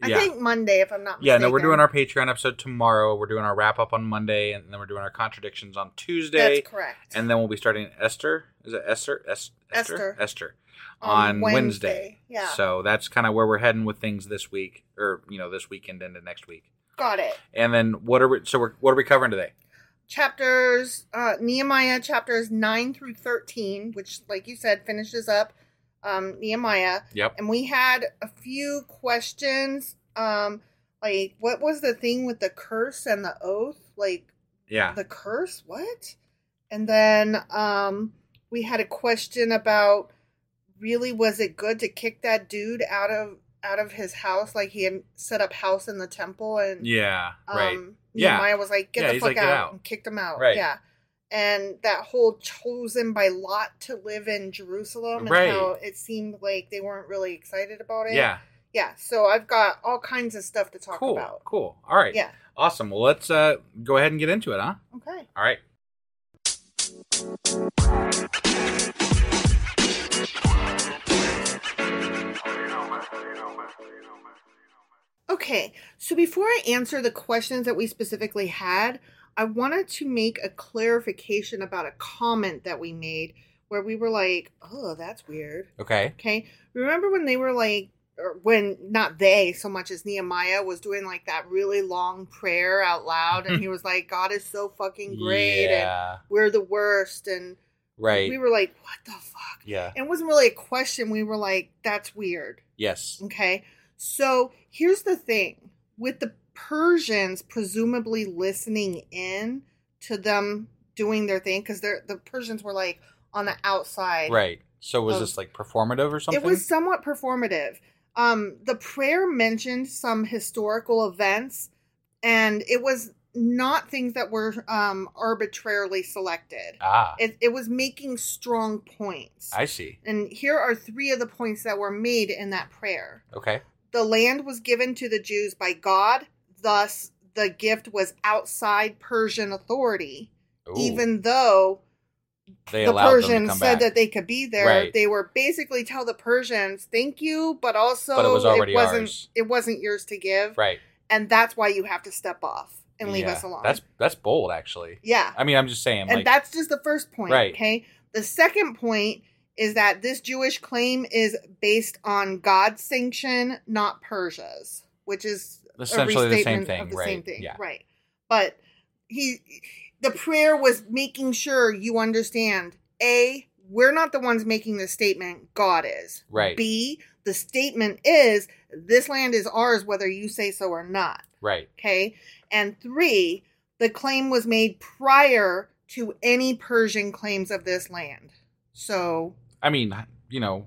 S1: I
S2: yeah.
S1: think Monday, if I'm not
S2: yeah, no, we're doing our Patreon episode tomorrow. We're doing our wrap up on Monday, and then we're doing our contradictions on Tuesday.
S1: That's correct.
S2: And then we'll be starting Esther. Is it Esther? Es- Esther.
S1: Esther.
S2: Esther.
S1: On
S2: On,
S1: Wednesday,
S2: Wednesday.
S1: yeah.
S2: So that's kind of where we're heading with things this week, or you know, this weekend into next week.
S1: Got it.
S2: And then what are we? So we're what are we covering today?
S1: chapters uh nehemiah chapters 9 through 13 which like you said finishes up um nehemiah
S2: Yep.
S1: and we had a few questions um like what was the thing with the curse and the oath like
S2: Yeah.
S1: the curse what and then um we had a question about really was it good to kick that dude out of out of his house like he had set up house in the temple and
S2: Yeah. Right.
S1: um,
S2: yeah.
S1: Nehemiah was like, "Get
S2: Yeah,
S1: the fuck
S2: like, "Get
S1: out,"
S2: out.
S1: and kicked him out.
S2: Right.
S1: Yeah, and that whole chosen by Lot to live in Jerusalem, and
S2: Right.
S1: how it seemed like they weren't really excited about it.
S2: Yeah.
S1: yeah. So I've got all kinds of stuff to talk
S2: Cool.
S1: about.
S2: Cool. All right.
S1: Yeah.
S2: Awesome. Well, let's uh, go ahead and get into it, huh?
S1: Okay.
S2: All right.
S1: Okay, so before I answer the questions that we specifically had, I wanted to make a clarification about a comment that we made where we were like, oh, that's weird.
S2: Okay.
S1: Okay. Remember when they were like, or when not they so much as Nehemiah was doing like that really long prayer out loud and he was like, God is so fucking great
S2: Yeah.
S1: and we're the worst. And
S2: Right.
S1: we were like, what the fuck?
S2: yeah.
S1: And it wasn't really a question. We were like, that's weird.
S2: Yes.
S1: Okay. So here's the thing with the Persians presumably listening in to them doing their thing because they're the Persians were like on the outside.
S2: Right. So was
S1: of-
S2: this like performative or something?
S1: It was somewhat performative. Um, the prayer mentioned some historical events, and it was not things that were um, arbitrarily selected.
S2: Ah.
S1: It, it was making strong points.
S2: I see.
S1: and here are three of the points that were made in that prayer.
S2: Okay.
S1: The land was given to the Jews by God, thus, the gift was outside Persian authority,
S2: Ooh.
S1: even though
S2: they
S1: the
S2: allowed them to
S1: Persians said
S2: back.
S1: that they could be there.
S2: Right.
S1: They were basically tell the Persians, "Thank you," but also
S2: But it was
S1: wasn't
S2: ours.
S1: it wasn't yours to give,
S2: Right.
S1: and that's why you have to step off and leave
S2: Yeah.
S1: us alone.
S2: That's that's bold, actually.
S1: yeah,
S2: I mean, I'm just saying,
S1: and
S2: like,
S1: that's just the first point.
S2: Right.
S1: Okay, the second point is that this Jewish claim is based on God's sanction, not Persia's, which is
S2: Essentially the same thing,
S1: the
S2: right,
S1: same thing,
S2: yeah.
S1: right? But he, the prayer was making sure you understand. A, we're not the ones making the statement. God is.
S2: Right.
S1: B, the statement is this land is ours, whether you say so or not.
S2: right.
S1: Okay. And three, the claim was made prior to any Persian claims of this land. So,
S2: I mean, you know,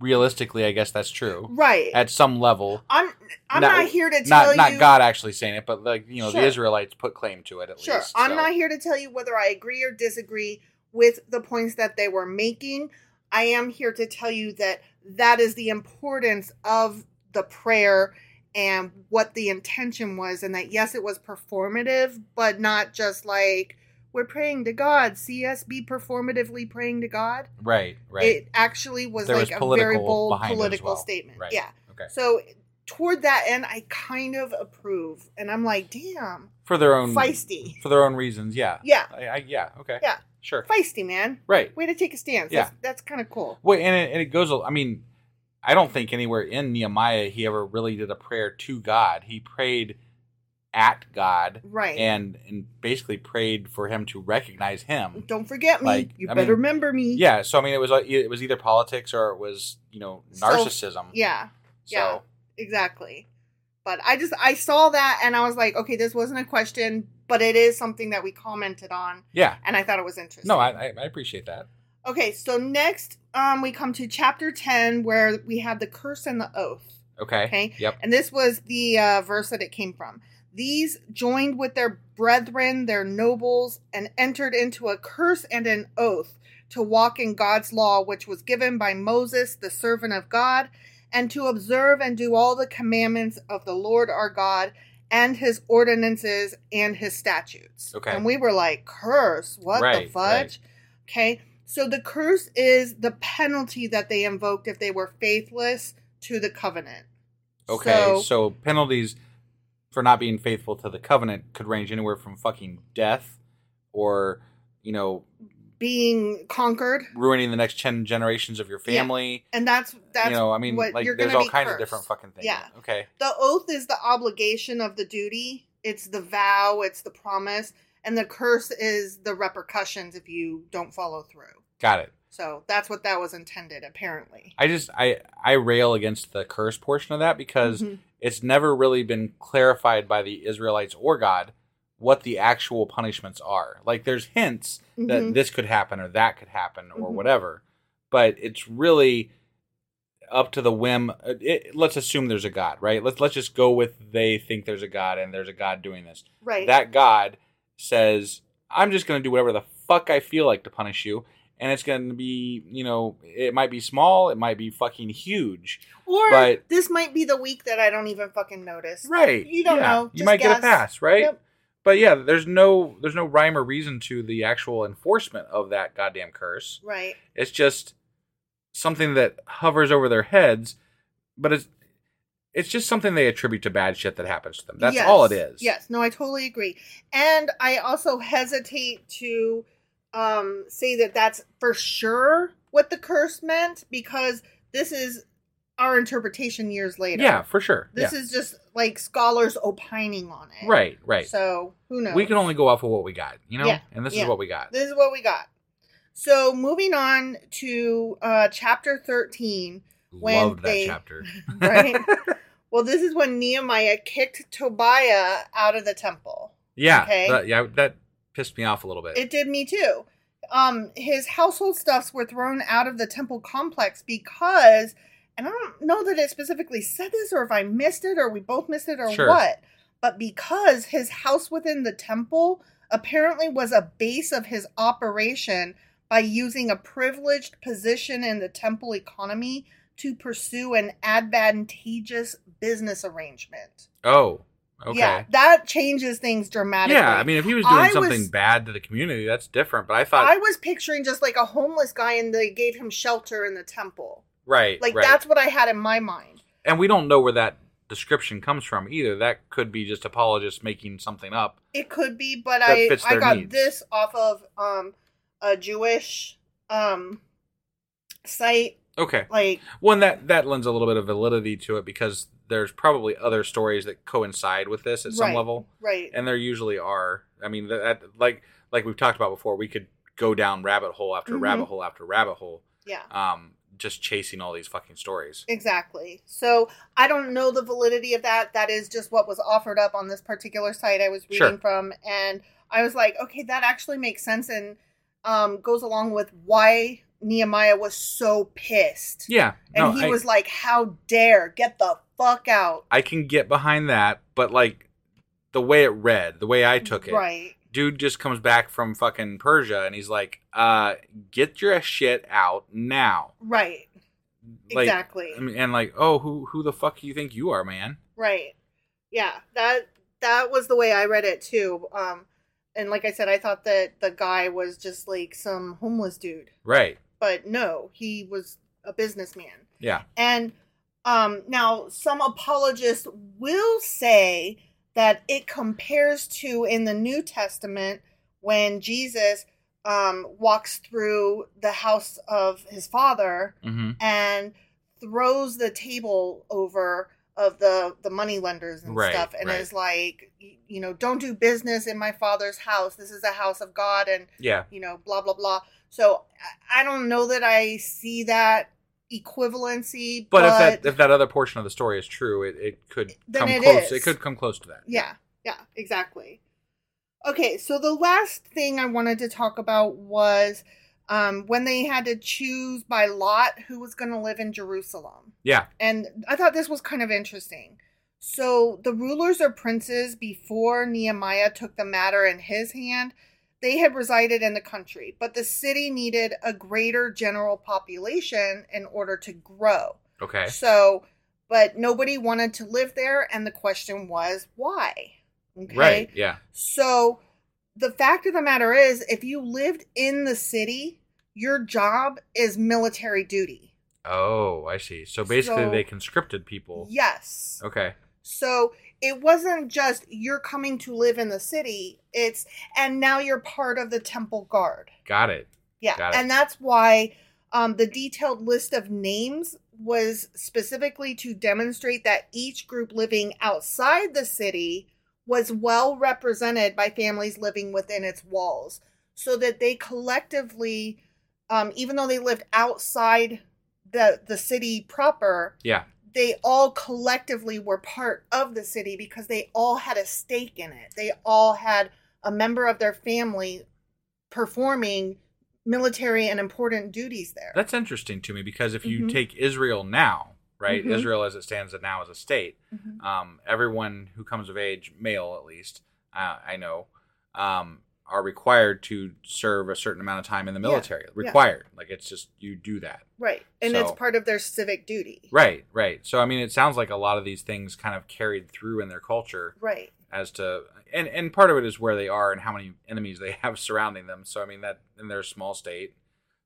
S2: realistically, I guess that's true.
S1: right.
S2: At some level.
S1: I'm I'm
S2: Not-
S1: not, here to tell
S2: not
S1: you Not
S2: God actually saying it, but like you know,
S1: Sure.
S2: the Israelites put claim to it at
S1: Sure.
S2: least.
S1: I'm
S2: so.
S1: not here to tell you whether I agree or disagree with the points that they were making. I am here to tell you that that is the importance of the prayer and what the intention was, and that yes, it was performative, but not just like we're praying to God. See us be performatively praying to God.
S2: Right. Right.
S1: It actually was
S2: There
S1: like
S2: was
S1: a very bold
S2: behind it as
S1: political
S2: well.
S1: statement.
S2: Right.
S1: Yeah.
S2: Okay.
S1: So toward that end, I kind of approve, and I'm like, damn,
S2: for their own
S1: feisty.
S2: for their own reasons. Yeah,
S1: Yeah.
S2: I, I, yeah, okay,
S1: Yeah,
S2: sure,
S1: feisty man.
S2: right.
S1: Way to take a stance.
S2: Yeah.
S1: That's, that's kind of cool.
S2: Wait, and it, and it goes. I mean, I don't think anywhere in Nehemiah he ever really did a prayer to God. He prayed at God,
S1: Right.
S2: And and basically prayed for him to recognize him.
S1: Don't forget me.
S2: Like,
S1: you
S2: I
S1: better
S2: mean,
S1: remember me.
S2: Yeah, so I mean, it was like it was either politics or it was you know narcissism.
S1: Yeah.
S2: So
S1: Yeah. Exactly. But I just I saw that and I was like, okay, this wasn't a question, but it is something that we commented on,
S2: yeah,
S1: and I thought it was interesting.
S2: no, I I, appreciate that.
S1: Okay, so next um we come to chapter 10 where we have the curse and the oath.
S2: Okay.
S1: Okay.
S2: Yep.
S1: And this was the uh, verse that it came from. These joined with their brethren, their nobles, and entered into a curse and an oath to walk in God's law, which was given by Moses, the servant of God, and to observe and do all the commandments of the Lord our God and his ordinances and his statutes.
S2: Okay.
S1: And we were like, curse? What
S2: Right,
S1: the fudge? Okay. So the curse is the penalty that they invoked if they were faithless to the covenant.
S2: Okay.
S1: So,
S2: So, penalties for not being faithful to the covenant could range anywhere from fucking death, or you know,
S1: being conquered,
S2: ruining the next ten generations of your
S1: Yeah.
S2: family.
S1: and that's that's
S2: you know, I mean, like there's all kinds of different fucking things.
S1: Yeah.
S2: Okay.
S1: The oath is the obligation of the duty. It's the vow. It's the promise, and the curse is the repercussions if you don't follow through.
S2: Got it.
S1: So that's what that was intended, apparently.
S2: I just I I rail against the curse portion of that because
S1: Mhm.
S2: it's never really been clarified by the Israelites or God what the actual punishments are. Like there's hints
S1: Mhm.
S2: that this could happen or that could happen or
S1: Mhm.
S2: whatever, but it's really up to the whim. uh, It, let's assume there's a God, right? Let's let's just go with they think there's a God and there's a God doing this.
S1: Right.
S2: That God says, "I'm just going to do whatever the fuck I feel like to punish you." And it's going to be, you know, it might be small, it might be fucking huge.
S1: Or
S2: but-
S1: this might be the week that I don't even fucking notice.
S2: Right.
S1: You don't
S2: yeah.
S1: know.
S2: You might get a pass, right?
S1: Yep.
S2: But yeah, there's no there's no rhyme or reason to the actual enforcement of that goddamn curse.
S1: Right.
S2: It's just something that hovers over their heads, but it's it's just something they attribute to bad shit that happens to them. That's
S1: Yes.
S2: all it is.
S1: Yes, no, I totally agree. And I also hesitate to um, say that that's for sure what the curse meant because this is our interpretation years later.
S2: Yeah, for sure.
S1: This
S2: yeah.
S1: is just like scholars opining on it.
S2: right, right.
S1: So who knows?
S2: we can only go off of what we got, you know?
S1: Yeah,
S2: And this
S1: yeah.
S2: is what we got.
S1: This is what we got. So moving on to uh, chapter 13. When
S2: Loved that chapter.
S1: right? well, this is when Nehemiah kicked Tobiah out of the temple.
S2: Yeah,
S1: Okay.
S2: that, yeah, that pissed me off a little bit.
S1: It did me too. Um, his household stuffs were thrown out of the temple complex because, and I don't know that it specifically said this or if I missed it or we both missed it or
S2: Sure.
S1: what, but because his house within the temple apparently was a base of his operation by using a privileged position in the temple economy to pursue an advantageous business arrangement.
S2: oh, okay.
S1: Yeah, that changes things dramatically.
S2: Yeah, I mean, if he was doing
S1: I
S2: something
S1: was-
S2: bad to the community, that's different. But I thought,
S1: I was picturing just like a homeless guy and they gave him shelter in the temple.
S2: Right,
S1: Like
S2: right.
S1: that's what I had in my mind.
S2: and we don't know where that description comes from either. That could be just apologists making something up.
S1: It could be, but I I got
S2: needs.
S1: this off of um a Jewish um site
S2: Okay.
S1: like
S2: One that that lends a little bit of validity to it because there's probably other stories that coincide with this at some
S1: Right,
S2: level,
S1: right.
S2: and there usually are. I mean, that like like we've talked about before, we could go down rabbit hole after
S1: Mhm.
S2: rabbit hole after rabbit hole,
S1: yeah.
S2: um, just chasing all these fucking stories.
S1: Exactly. So I don't know the validity of that. That is just what was offered up on this particular site I was reading
S2: Sure.
S1: from, and I was like, okay, that actually makes sense and um, goes along with why Nehemiah was so pissed.
S2: Yeah,
S1: And he
S2: I-
S1: was like, "How dare get the fuck out!"
S2: I can get behind that, but like the way it read, the way I took it,
S1: Right.
S2: Dude just comes back from fucking Persia and he's like, uh, get your shit out now.
S1: Right.
S2: Like,
S1: Exactly.
S2: I mean, and like, oh, who who the fuck do you think you are, man?
S1: Right. Yeah. That that was the way I read it too. Um, and like I said, I thought that the guy was just like some homeless dude,
S2: Right.
S1: but no, he was a businessman.
S2: Yeah.
S1: And Um, now, some apologists will say that it compares to in the New Testament when Jesus um, walks through the house of his father
S2: hmm
S1: and throws the table over of the the money lenders and
S2: Right,
S1: stuff and
S2: right.
S1: is like you know don't do business in my father's house this is a house of god and
S2: Yeah.
S1: you know blah blah blah so I don't know that i see that equivalency
S2: But,
S1: but,
S2: if that if that other portion of the story is true, it, it could come
S1: it
S2: close.
S1: is.
S2: It could come close to that.
S1: yeah yeah exactly okay so the last thing i wanted to talk about was um, when they had to choose by lot who was going to live in jerusalem
S2: Yeah.
S1: And I thought this was kind of interesting. So, the rulers or princes before Nehemiah took the matter in his hand, they had resided in the country, but the city needed a greater general population in order to grow.
S2: Okay.
S1: So, but nobody wanted to live there, and the question was why? Okay.
S2: Right. Yeah.
S1: So the fact of the matter is, if you lived in the city, your job is military duty.
S2: Oh, I see. So basically,
S1: So-
S2: they conscripted people.
S1: Yes.
S2: Okay.
S1: So it wasn't just you're coming to live in the city, it's and now you're part of the temple guard.
S2: Got it.
S1: Yeah.
S2: Got it.
S1: And that's why um, the detailed list of names was specifically to demonstrate that each group living outside the city was well represented by families living within its walls so that they collectively um, even though they lived outside the the city proper
S2: Yeah.
S1: They all collectively were part of the city because they all had a stake in it. They all had a member of their family performing military and important duties there.
S2: That's interesting to me because if you
S1: Mhm.
S2: take Israel now, right,
S1: Mhm.
S2: Israel as it stands now as a state,
S1: Mhm.
S2: um, everyone who comes of age, male at least, uh, I know, um, are required to serve a certain amount of time in the military.
S1: yeah.
S2: Required, like it's just you do that.
S1: Right. And it's part of their civic duty.
S2: Right, right. So I mean, it sounds like a lot of these things kind of carried through in their culture
S1: Right.
S2: as to, and and part of it is where they are and how many enemies they have surrounding them. So I mean that, in they're small state.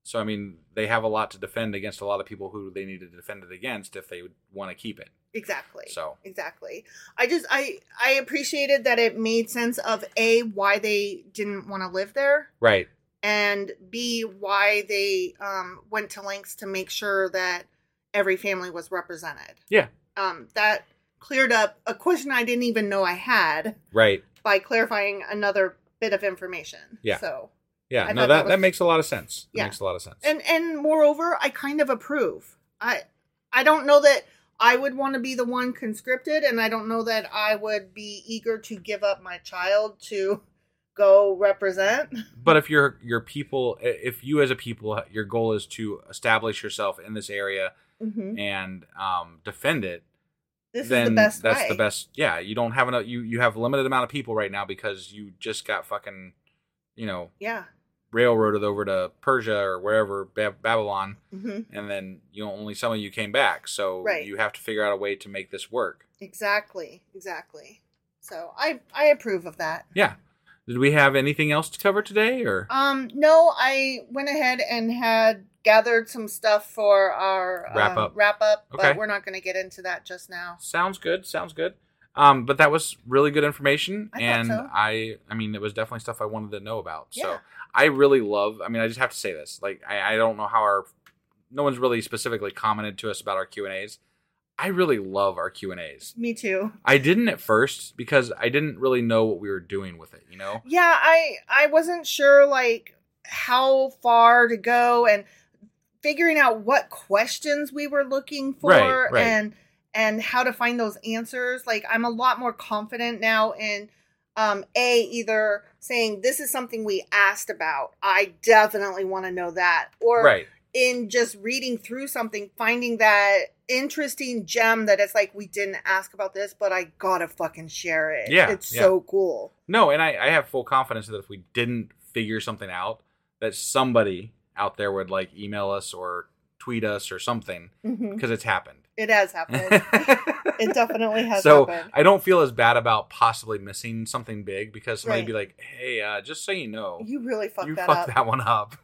S2: So I mean, they have a lot to defend against a lot of people who they need to defend it against if they want to keep it.
S1: Exactly.
S2: So.
S1: exactly. I just I I appreciated that it made sense of a why they didn't want to live there
S2: Right.
S1: and b why they um went to lengths to make sure that every family was represented.
S2: Yeah.
S1: Um that cleared up a question I didn't even know I had
S2: Right.
S1: by clarifying another bit of information.
S2: Yeah.
S1: So
S2: Yeah.
S1: I
S2: no, that
S1: that
S2: that, makes a lot of sense. That
S1: Yeah.
S2: makes a lot of sense.
S1: and and moreover i kind of approve i i don't know that i would want to be the one conscripted and i don't know that i would be eager to give up my child to go represent
S2: but if your your people, if you as a people, your goal is to establish yourself in this area
S1: Mhm.
S2: and um, defend it,
S1: this
S2: then
S1: is the best
S2: that's
S1: way
S2: the best. Yeah, you don't have enough. You you have a limited amount of people right now because you just got fucking, you know,
S1: yeah
S2: railroaded over to Persia or wherever ba- Babylon,
S1: hmm
S2: and then you know, only some of you came back. So
S1: Right.
S2: you have to figure out a way to make this work.
S1: exactly exactly so i i approve of that
S2: Yeah. Did we have anything else to cover today, or
S1: um no i went ahead and had gathered some stuff for our
S2: Wrap
S1: um,
S2: up.
S1: wrap up
S2: Okay.
S1: but we're not going to get into that just now
S2: sounds good? Sounds good. Um, but that was really good information,
S1: I
S2: and
S1: so.
S2: I, I mean, it was definitely stuff I wanted to know about. So I really love. I mean, I just have to say this. Like, I, I don't know how our, no one's really specifically commented to us about our Q and A's. I really love our Q and A's.
S1: me too
S2: I didn't at first because I didn't really know what we were doing with it. You know.
S1: yeah i i wasn't sure like how far to go and figuring out what questions we were looking for
S2: Right, right.
S1: and and how to find those answers like i'm a lot more confident now in um a either saying this is something we asked about i definitely want to know that or
S2: right.
S1: in just reading through something finding that interesting gem that it's like we didn't ask about this but i gotta fucking share it
S2: Yeah,
S1: it's
S2: yeah.
S1: so cool
S2: No, and I, I have full confidence that if we didn't figure something out, that somebody out there would like email us or tweet us or something because it's happened.
S1: It has happened. it definitely has happened.
S2: so
S1: happened.
S2: I don't feel as bad about possibly missing something big because somebody
S1: Right.
S2: be like, "Hey, uh, just so you know,
S1: You really fucked
S2: you
S1: that
S2: fucked
S1: up.
S2: that one up."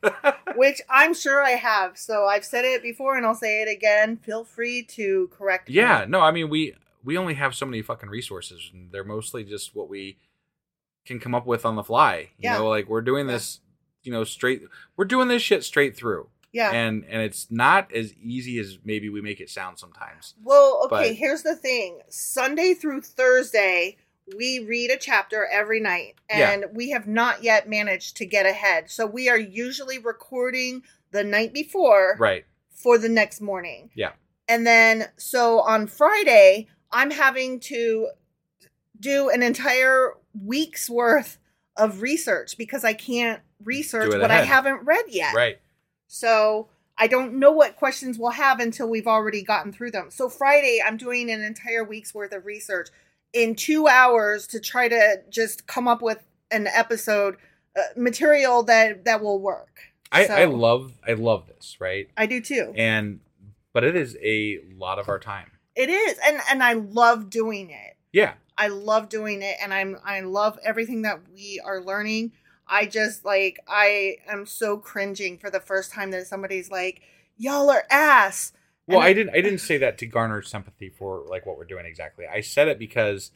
S1: which I'm sure I have. So I've said it before and I'll say it again. Feel free to correct me.
S2: Yeah, no, I mean we we only have so many fucking resources, and they're mostly just what we can come up with on the fly. You
S1: Yeah.
S2: know, like we're doing this, you know, straight. We're doing this shit straight through.
S1: Yeah.
S2: and and it's not as easy as maybe we make it sound sometimes.
S1: Well, okay,
S2: But-
S1: here's the thing. Sunday through Thursday, we read a chapter every night,
S2: Yeah.
S1: and we have not yet managed to get ahead. So we are usually recording the night before
S2: Right.
S1: for the next morning.
S2: Yeah.
S1: And then, so on Friday, I'm having to do an entire week's worth of research because I can't research what I haven't read yet.
S2: Right.
S1: So I don't know what questions we'll have until we've already gotten through them. So Friday, I'm doing an entire week's worth of research in two hours to try to just come up with an episode uh, material that that will work.
S2: I,
S1: So-
S2: I love I love this, right?
S1: I do too.
S2: And but it is a lot of our time.
S1: It is, and and I love doing it.
S2: Yeah.
S1: I love doing it, and I'm I love everything that we are learning. I just like I am so cringing for the first time that somebody's like, "Y'all are ass."
S2: Well,
S1: And
S2: I didn't I didn't say that to garner sympathy for like what we're doing exactly. I said it because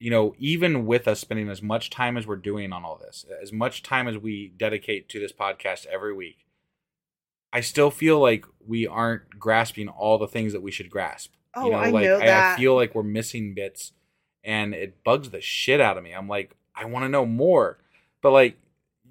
S2: you know, even with us spending as much time as we're doing on all this, as much time as we dedicate to this podcast every week, I still feel like we aren't grasping all the things that we should grasp.
S1: Oh,
S2: you know,
S1: I
S2: like
S1: know
S2: I, I feel like we're missing bits and it bugs the shit out of me. I'm like, I want to know more. But like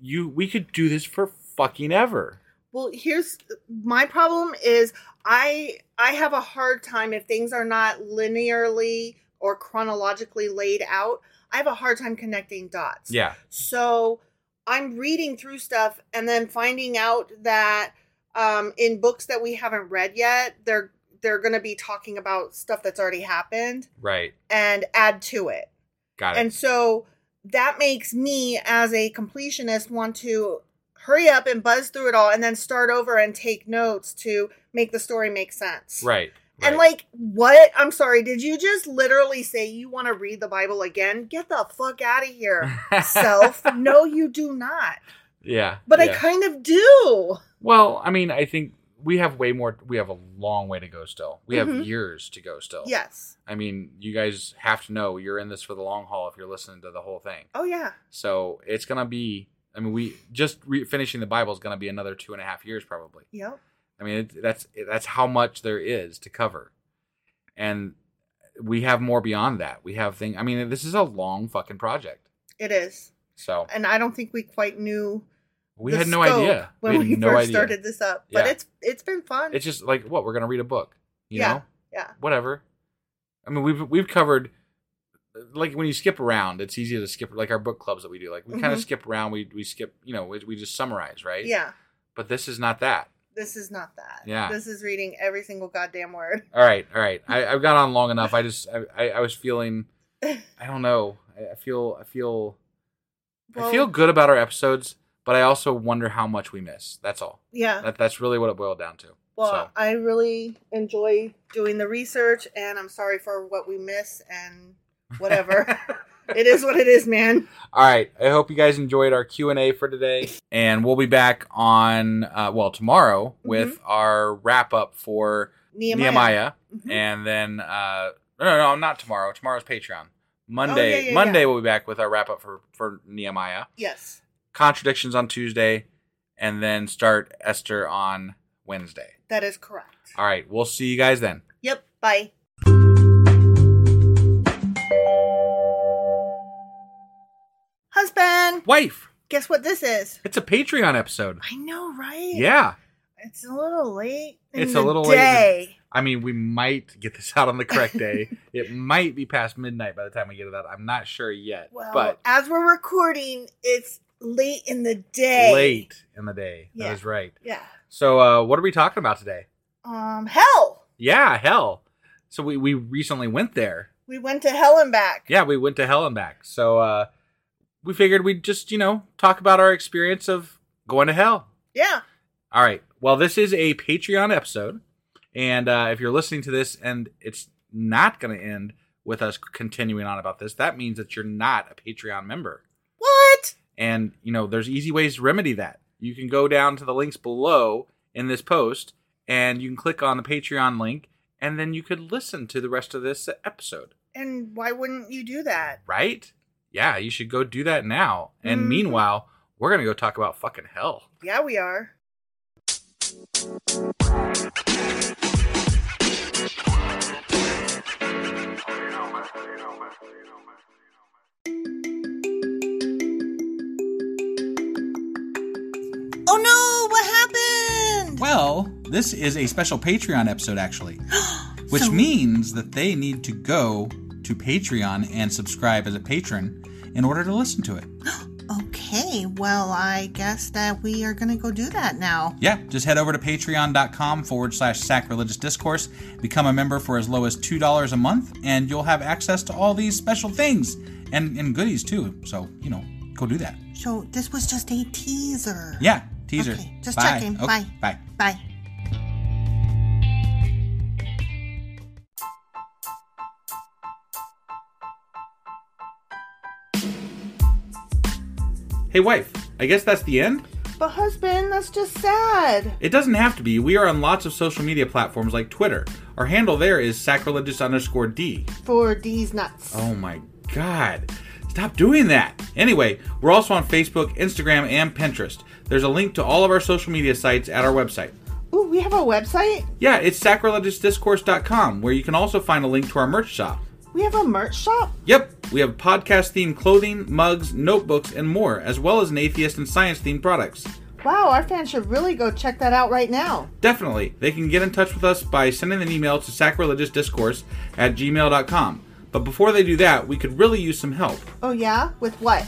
S2: you we could do this for fucking ever.
S1: Well, here's my problem is I I have a hard time if things are not linearly or chronologically laid out. I have a hard time connecting dots.
S2: Yeah.
S1: So I'm reading through stuff and then finding out that um, in books that we haven't read yet, they're they're going to be talking about stuff that's already happened
S2: Right.
S1: and add to it.
S2: Got it.
S1: And so that makes me, as a completionist, want to hurry up and buzz through it all and then start over and take notes to make the story make sense.
S2: right.
S1: And like, what? I'm sorry, did you just literally say you want to read the Bible again? Get the fuck out of here, self. No, you do not.
S2: Yeah.
S1: But I kind of do.
S2: Well, I mean, I think we have way more. We have a long way to go still. We have
S1: Mhm.
S2: years to go still.
S1: Yes.
S2: I mean, you guys have to know you're in this for the long haul if you're listening to the whole thing.
S1: Oh, yeah.
S2: So it's gonna be. I mean, we just re- finishing the Bible is gonna be another two and a half years probably.
S1: Yep.
S2: I mean, it, that's that's how much there is to cover, and we have more beyond that. We have thing. I mean, this is a long fucking project.
S1: It is.
S2: So
S1: And I don't think we quite knew.
S2: We had no idea.
S1: when we,
S2: had no
S1: first
S2: idea.
S1: started this up. But
S2: Yeah.
S1: it's it's been fun.
S2: It's just like what we're gonna read a book. You
S1: yeah.
S2: know.
S1: Yeah.
S2: whatever. I mean, we've we've covered like when you skip around, it's easy to skip like our book clubs that we do. Like we kind
S1: Mhm.
S2: of skip around, we we skip, you know, we, we just summarize, right?
S1: Yeah.
S2: But this is not that.
S1: This is not that.
S2: Yeah.
S1: This is reading every single goddamn word.
S2: All right, all right. I, I've gone on long enough. I just I, I, I was feeling, I don't know. I, I feel I feel I feel good about our episodes, but I also wonder how much we miss. That's all.
S1: Yeah.
S2: That that's really what it boiled down to.
S1: Well,
S2: so
S1: I really enjoy doing the research, and I'm sorry for what we miss and whatever. it is what it is, man.
S2: All right. I hope you guys enjoyed our Q and A for today, and we'll be back on uh, well tomorrow with our wrap up for
S1: Nehemiah.
S2: Nehemiah,
S1: Mhm.
S2: and then uh, no, no, no, not tomorrow. Tomorrow's Patreon. Monday,
S1: Oh, yeah, yeah,
S2: Monday
S1: yeah.
S2: we'll be back with our wrap up for for Nehemiah.
S1: Yes.
S2: Contradictions on Tuesday, and then start Esther on Wednesday.
S1: That is correct.
S2: All right. We'll see you guys then.
S1: Yep. Bye. Husband,
S2: Wife,
S1: guess what this is?
S2: it's a Patreon episode.
S1: I know, right?
S2: Yeah.
S1: It's a little late.
S2: It's a little late.
S1: day.
S2: I mean, we might get this out on the correct day. it might be past midnight by the time we get it out. I'm not sure yet.
S1: Well,
S2: but
S1: as we're recording, it's late in the day.
S2: late in the day.
S1: Yeah.
S2: That is right.
S1: Yeah.
S2: So, uh, what are we talking about today?
S1: Um, hell.
S2: Yeah, hell. So we we recently went there.
S1: We went to hell and back.
S2: Yeah, we went to hell and back. So uh, we figured we'd just you know talk about our experience of going to hell.
S1: Yeah.
S2: All right. Well, this is a Patreon episode, and uh, if you're listening to this and it's not going to end with us continuing on about this, that means that you're not a Patreon member.
S1: What?
S2: And you know, there's easy ways to remedy that. you can go down to the links below in this post and you can click on the Patreon link and then you could listen to the rest of this episode,
S1: And why wouldn't you do that?
S2: right? Yeah, you should go do that now. And
S1: Mhm.
S2: meanwhile, we're going to go talk about fucking hell.
S1: Yeah, we are.
S2: Well, this is a special Patreon episode, actually, which
S1: So-
S2: means that they need to go to Patreon and subscribe as a patron in order to listen to it.
S1: Okay, well, I guess that we are gonna go do that now.
S2: Yeah, just head over to patreon.com forward slash sacrilegious discourse, become a member for as low as $2 a month, and you'll have access to all these special things and, and goodies too. So, you know, go do that.
S1: So this was just a teaser.
S2: Yeah, teaser.
S1: Okay, just
S2: Bye.
S1: checking.
S2: Okay,
S1: Bye.
S2: Bye.
S1: Bye.
S2: Hey, wife, I guess that's the end?
S1: But husband, that's just sad.
S2: It doesn't have to be. We are on lots of social media platforms like Twitter. Our handle there is sacrilegious underscore D.
S1: For D's nuts.
S2: Oh my god. Stop doing that. Anyway, we're also on Facebook, Instagram, and Pinterest. There's a link to all of our social media sites at our website.
S1: Ooh, we have a website?
S2: Yeah, it's sacrilegiousdiscourse.com, where you can also find a link to our merch shop.
S1: We have a merch shop?
S2: Yep, we have podcast themed clothing, mugs, notebooks, and more, as well as an atheist and science themed products.
S1: Wow, our fans should really go check that out right now.
S2: Definitely, they can get in touch with us by sending an email to sacrilegiousdiscourse at gmail.com. But before they do that, we could really use some help.
S1: Oh, yeah? With what?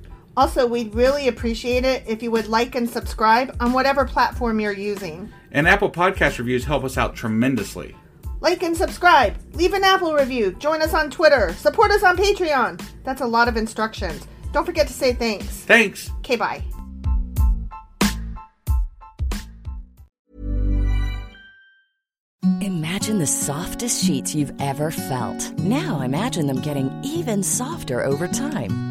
S1: Also, we'd really appreciate it if you would like and subscribe on whatever platform you're using.
S2: And Apple Podcast reviews help us out tremendously.
S1: Like and subscribe, leave an Apple review, join us on Twitter, support us on Patreon. That's a lot of instructions. Don't forget to say thanks.
S2: Thanks!
S1: Okay, bye.
S3: Imagine the softest sheets you've ever felt. Now imagine them getting even softer over time.